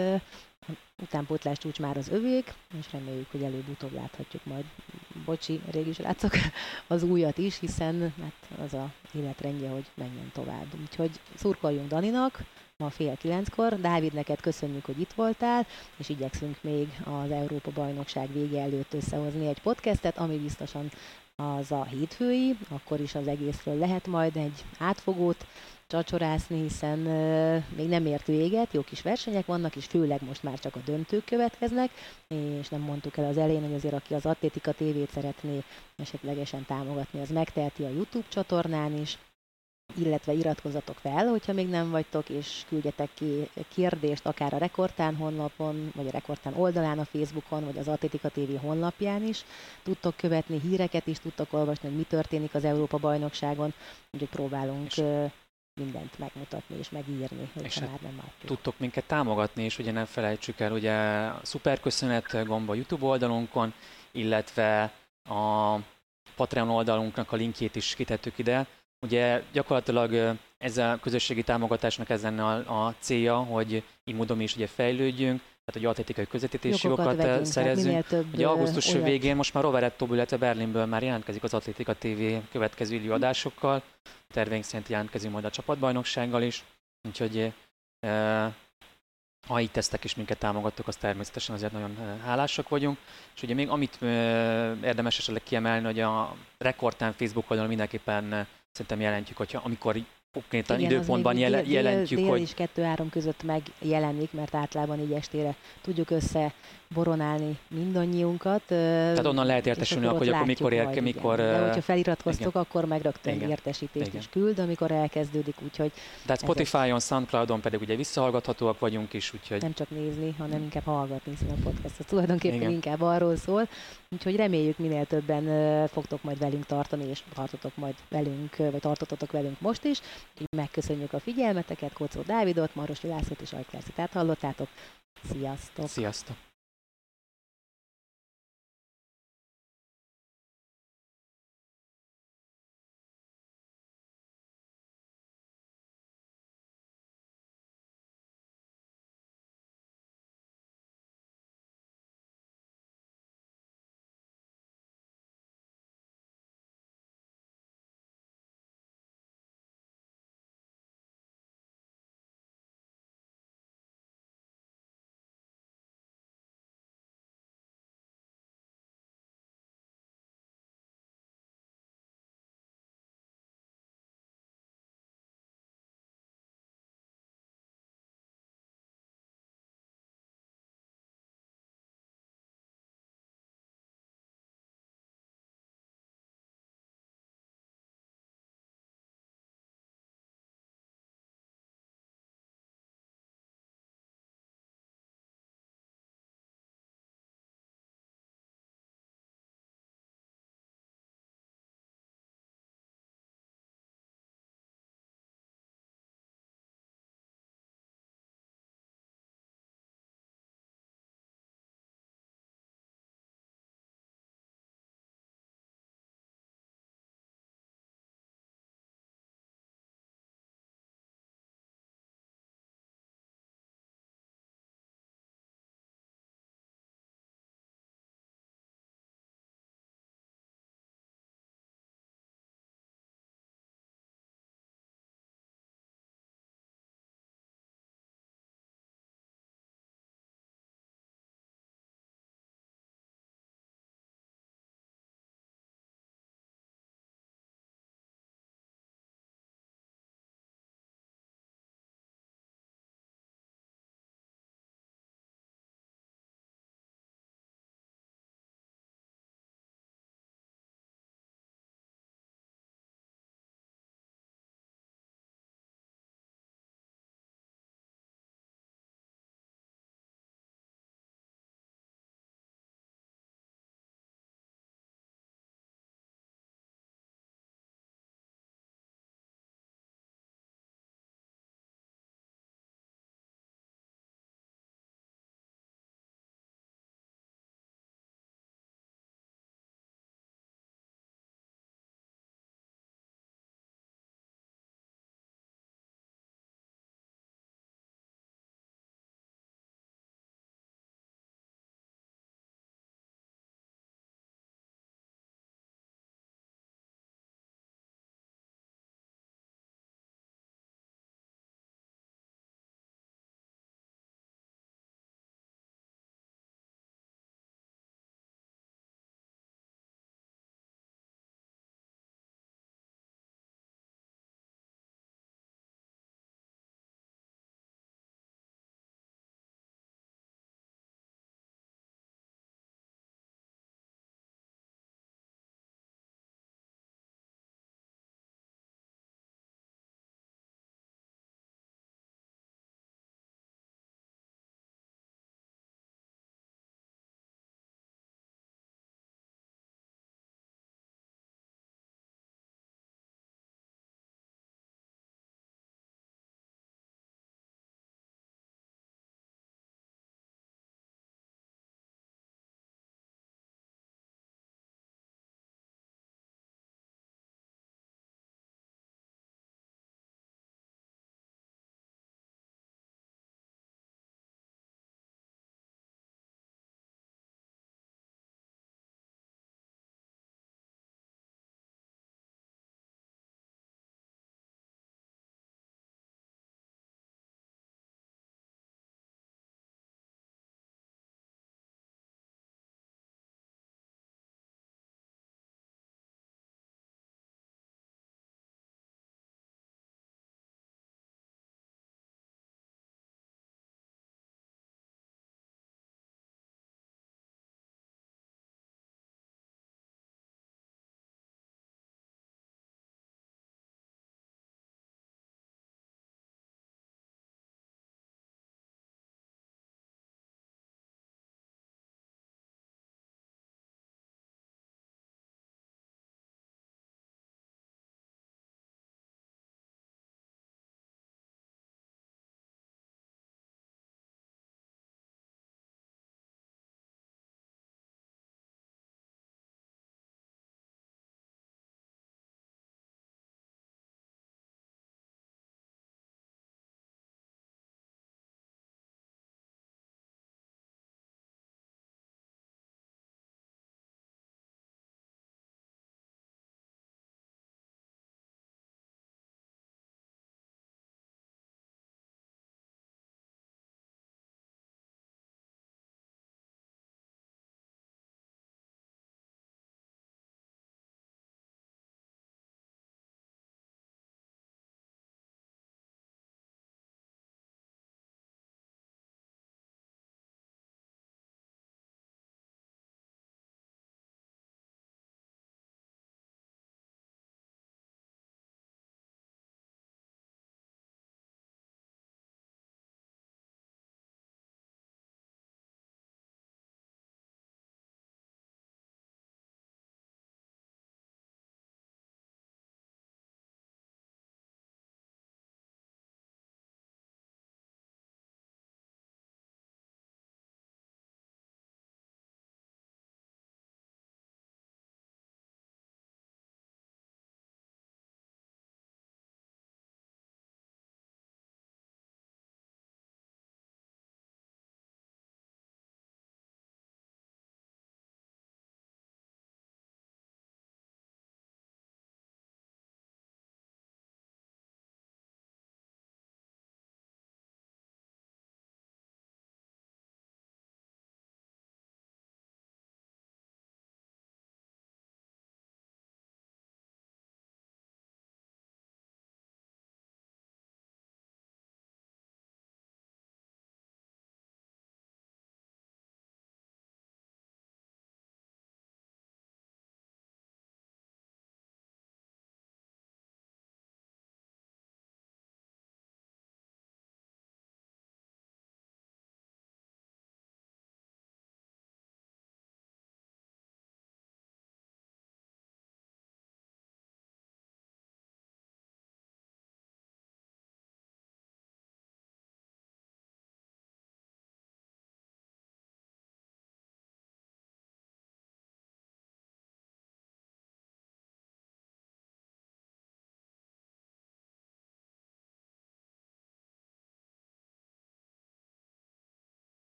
utánpótlás csúcs már az övék, és reméljük, hogy előbb-utóbb láthatjuk majd, bocsi, régi srácok, [LAUGHS] az újat is, hiszen hát az a életrendje, hogy menjen tovább. Úgyhogy szurkoljunk Daninak, ma fél kilenckor. Dávid, neked köszönjük, hogy itt voltál, és igyekszünk még az Európa bajnokság vége előtt összehozni egy podcastet, ami biztosan az a hétfői, akkor is az egészről lehet majd egy átfogót csacsorászni, hiszen még nem ért véget, jó kis versenyek vannak, és főleg most már csak a döntők következnek, és nem mondtuk el az elején, hogy azért aki az Atlétika TV-t szeretné esetlegesen támogatni, az megteheti a YouTube csatornán is, illetve iratkozatok fel, hogyha még nem vagytok, és küldjetek ki kérdést akár a Rekordtán honlapon, vagy a Rekordtán oldalán a Facebookon, vagy az Atlétika TV honlapján is. Tudtok követni híreket is, tudtok olvasni, hogy mi történik az Európa bajnokságon, úgyhogy próbálunk és mindent megmutatni és megírni, hogy és már hát nem látjuk. Tudtok minket támogatni, és ugye nem felejtsük el, ugye a szuperköszönet gomba YouTube oldalunkon, illetve a Patreon oldalunknak a linkjét is kitettük ide. Ugye gyakorlatilag ezzel a közösségi támogatásnak ez lenne a, a célja, hogy így módon is ugye fejlődjünk, tehát hogy atlétikai közvetítési jogokat vegyünk, szerezzünk. Több ugye augusztus olyat. végén most már Roverettó, illetve Berlinből már jelentkezik az Atlétika TV következő illő adásokkal. Tervénk szerint jelentkezünk majd a csapatbajnoksággal is. Úgyhogy e, ha itt tesztek és minket támogattok, az természetesen azért nagyon hálásak vagyunk. És ugye még amit érdemes esetleg kiemelni, hogy a Rekordtán Facebook oldalon mindenképpen szerintem jelentjük, hogyha amikor konkrétan Igen, időpontban jel- dél, jelentjük, dél, dél hogy... is 2-3 között megjelenik, mert általában így estére tudjuk össze boronálni mindannyiunkat. Tehát onnan lehet értesülni, akkor, hogy akkor mikor érke, mikor... De hogyha feliratkoztok, igen. akkor meg rögtön igen. értesítést igen. is küld, amikor elkezdődik, úgyhogy... Tehát Spotify-on, Soundcloud-on pedig ugye visszahallgathatóak vagyunk is, úgyhogy... Nem csak nézni, hanem inkább hallgatni, hiszen a podcast az tulajdonképpen igen. inkább arról szól. Úgyhogy reméljük minél többen fogtok majd velünk tartani, és tartotok majd velünk, vagy tartottatok velünk most is. Megköszönjük a figyelmeteket, Kocó Dávidot, Maros Lászlót és Ajklászit hallottátok. Sziasztok! Sziasztok!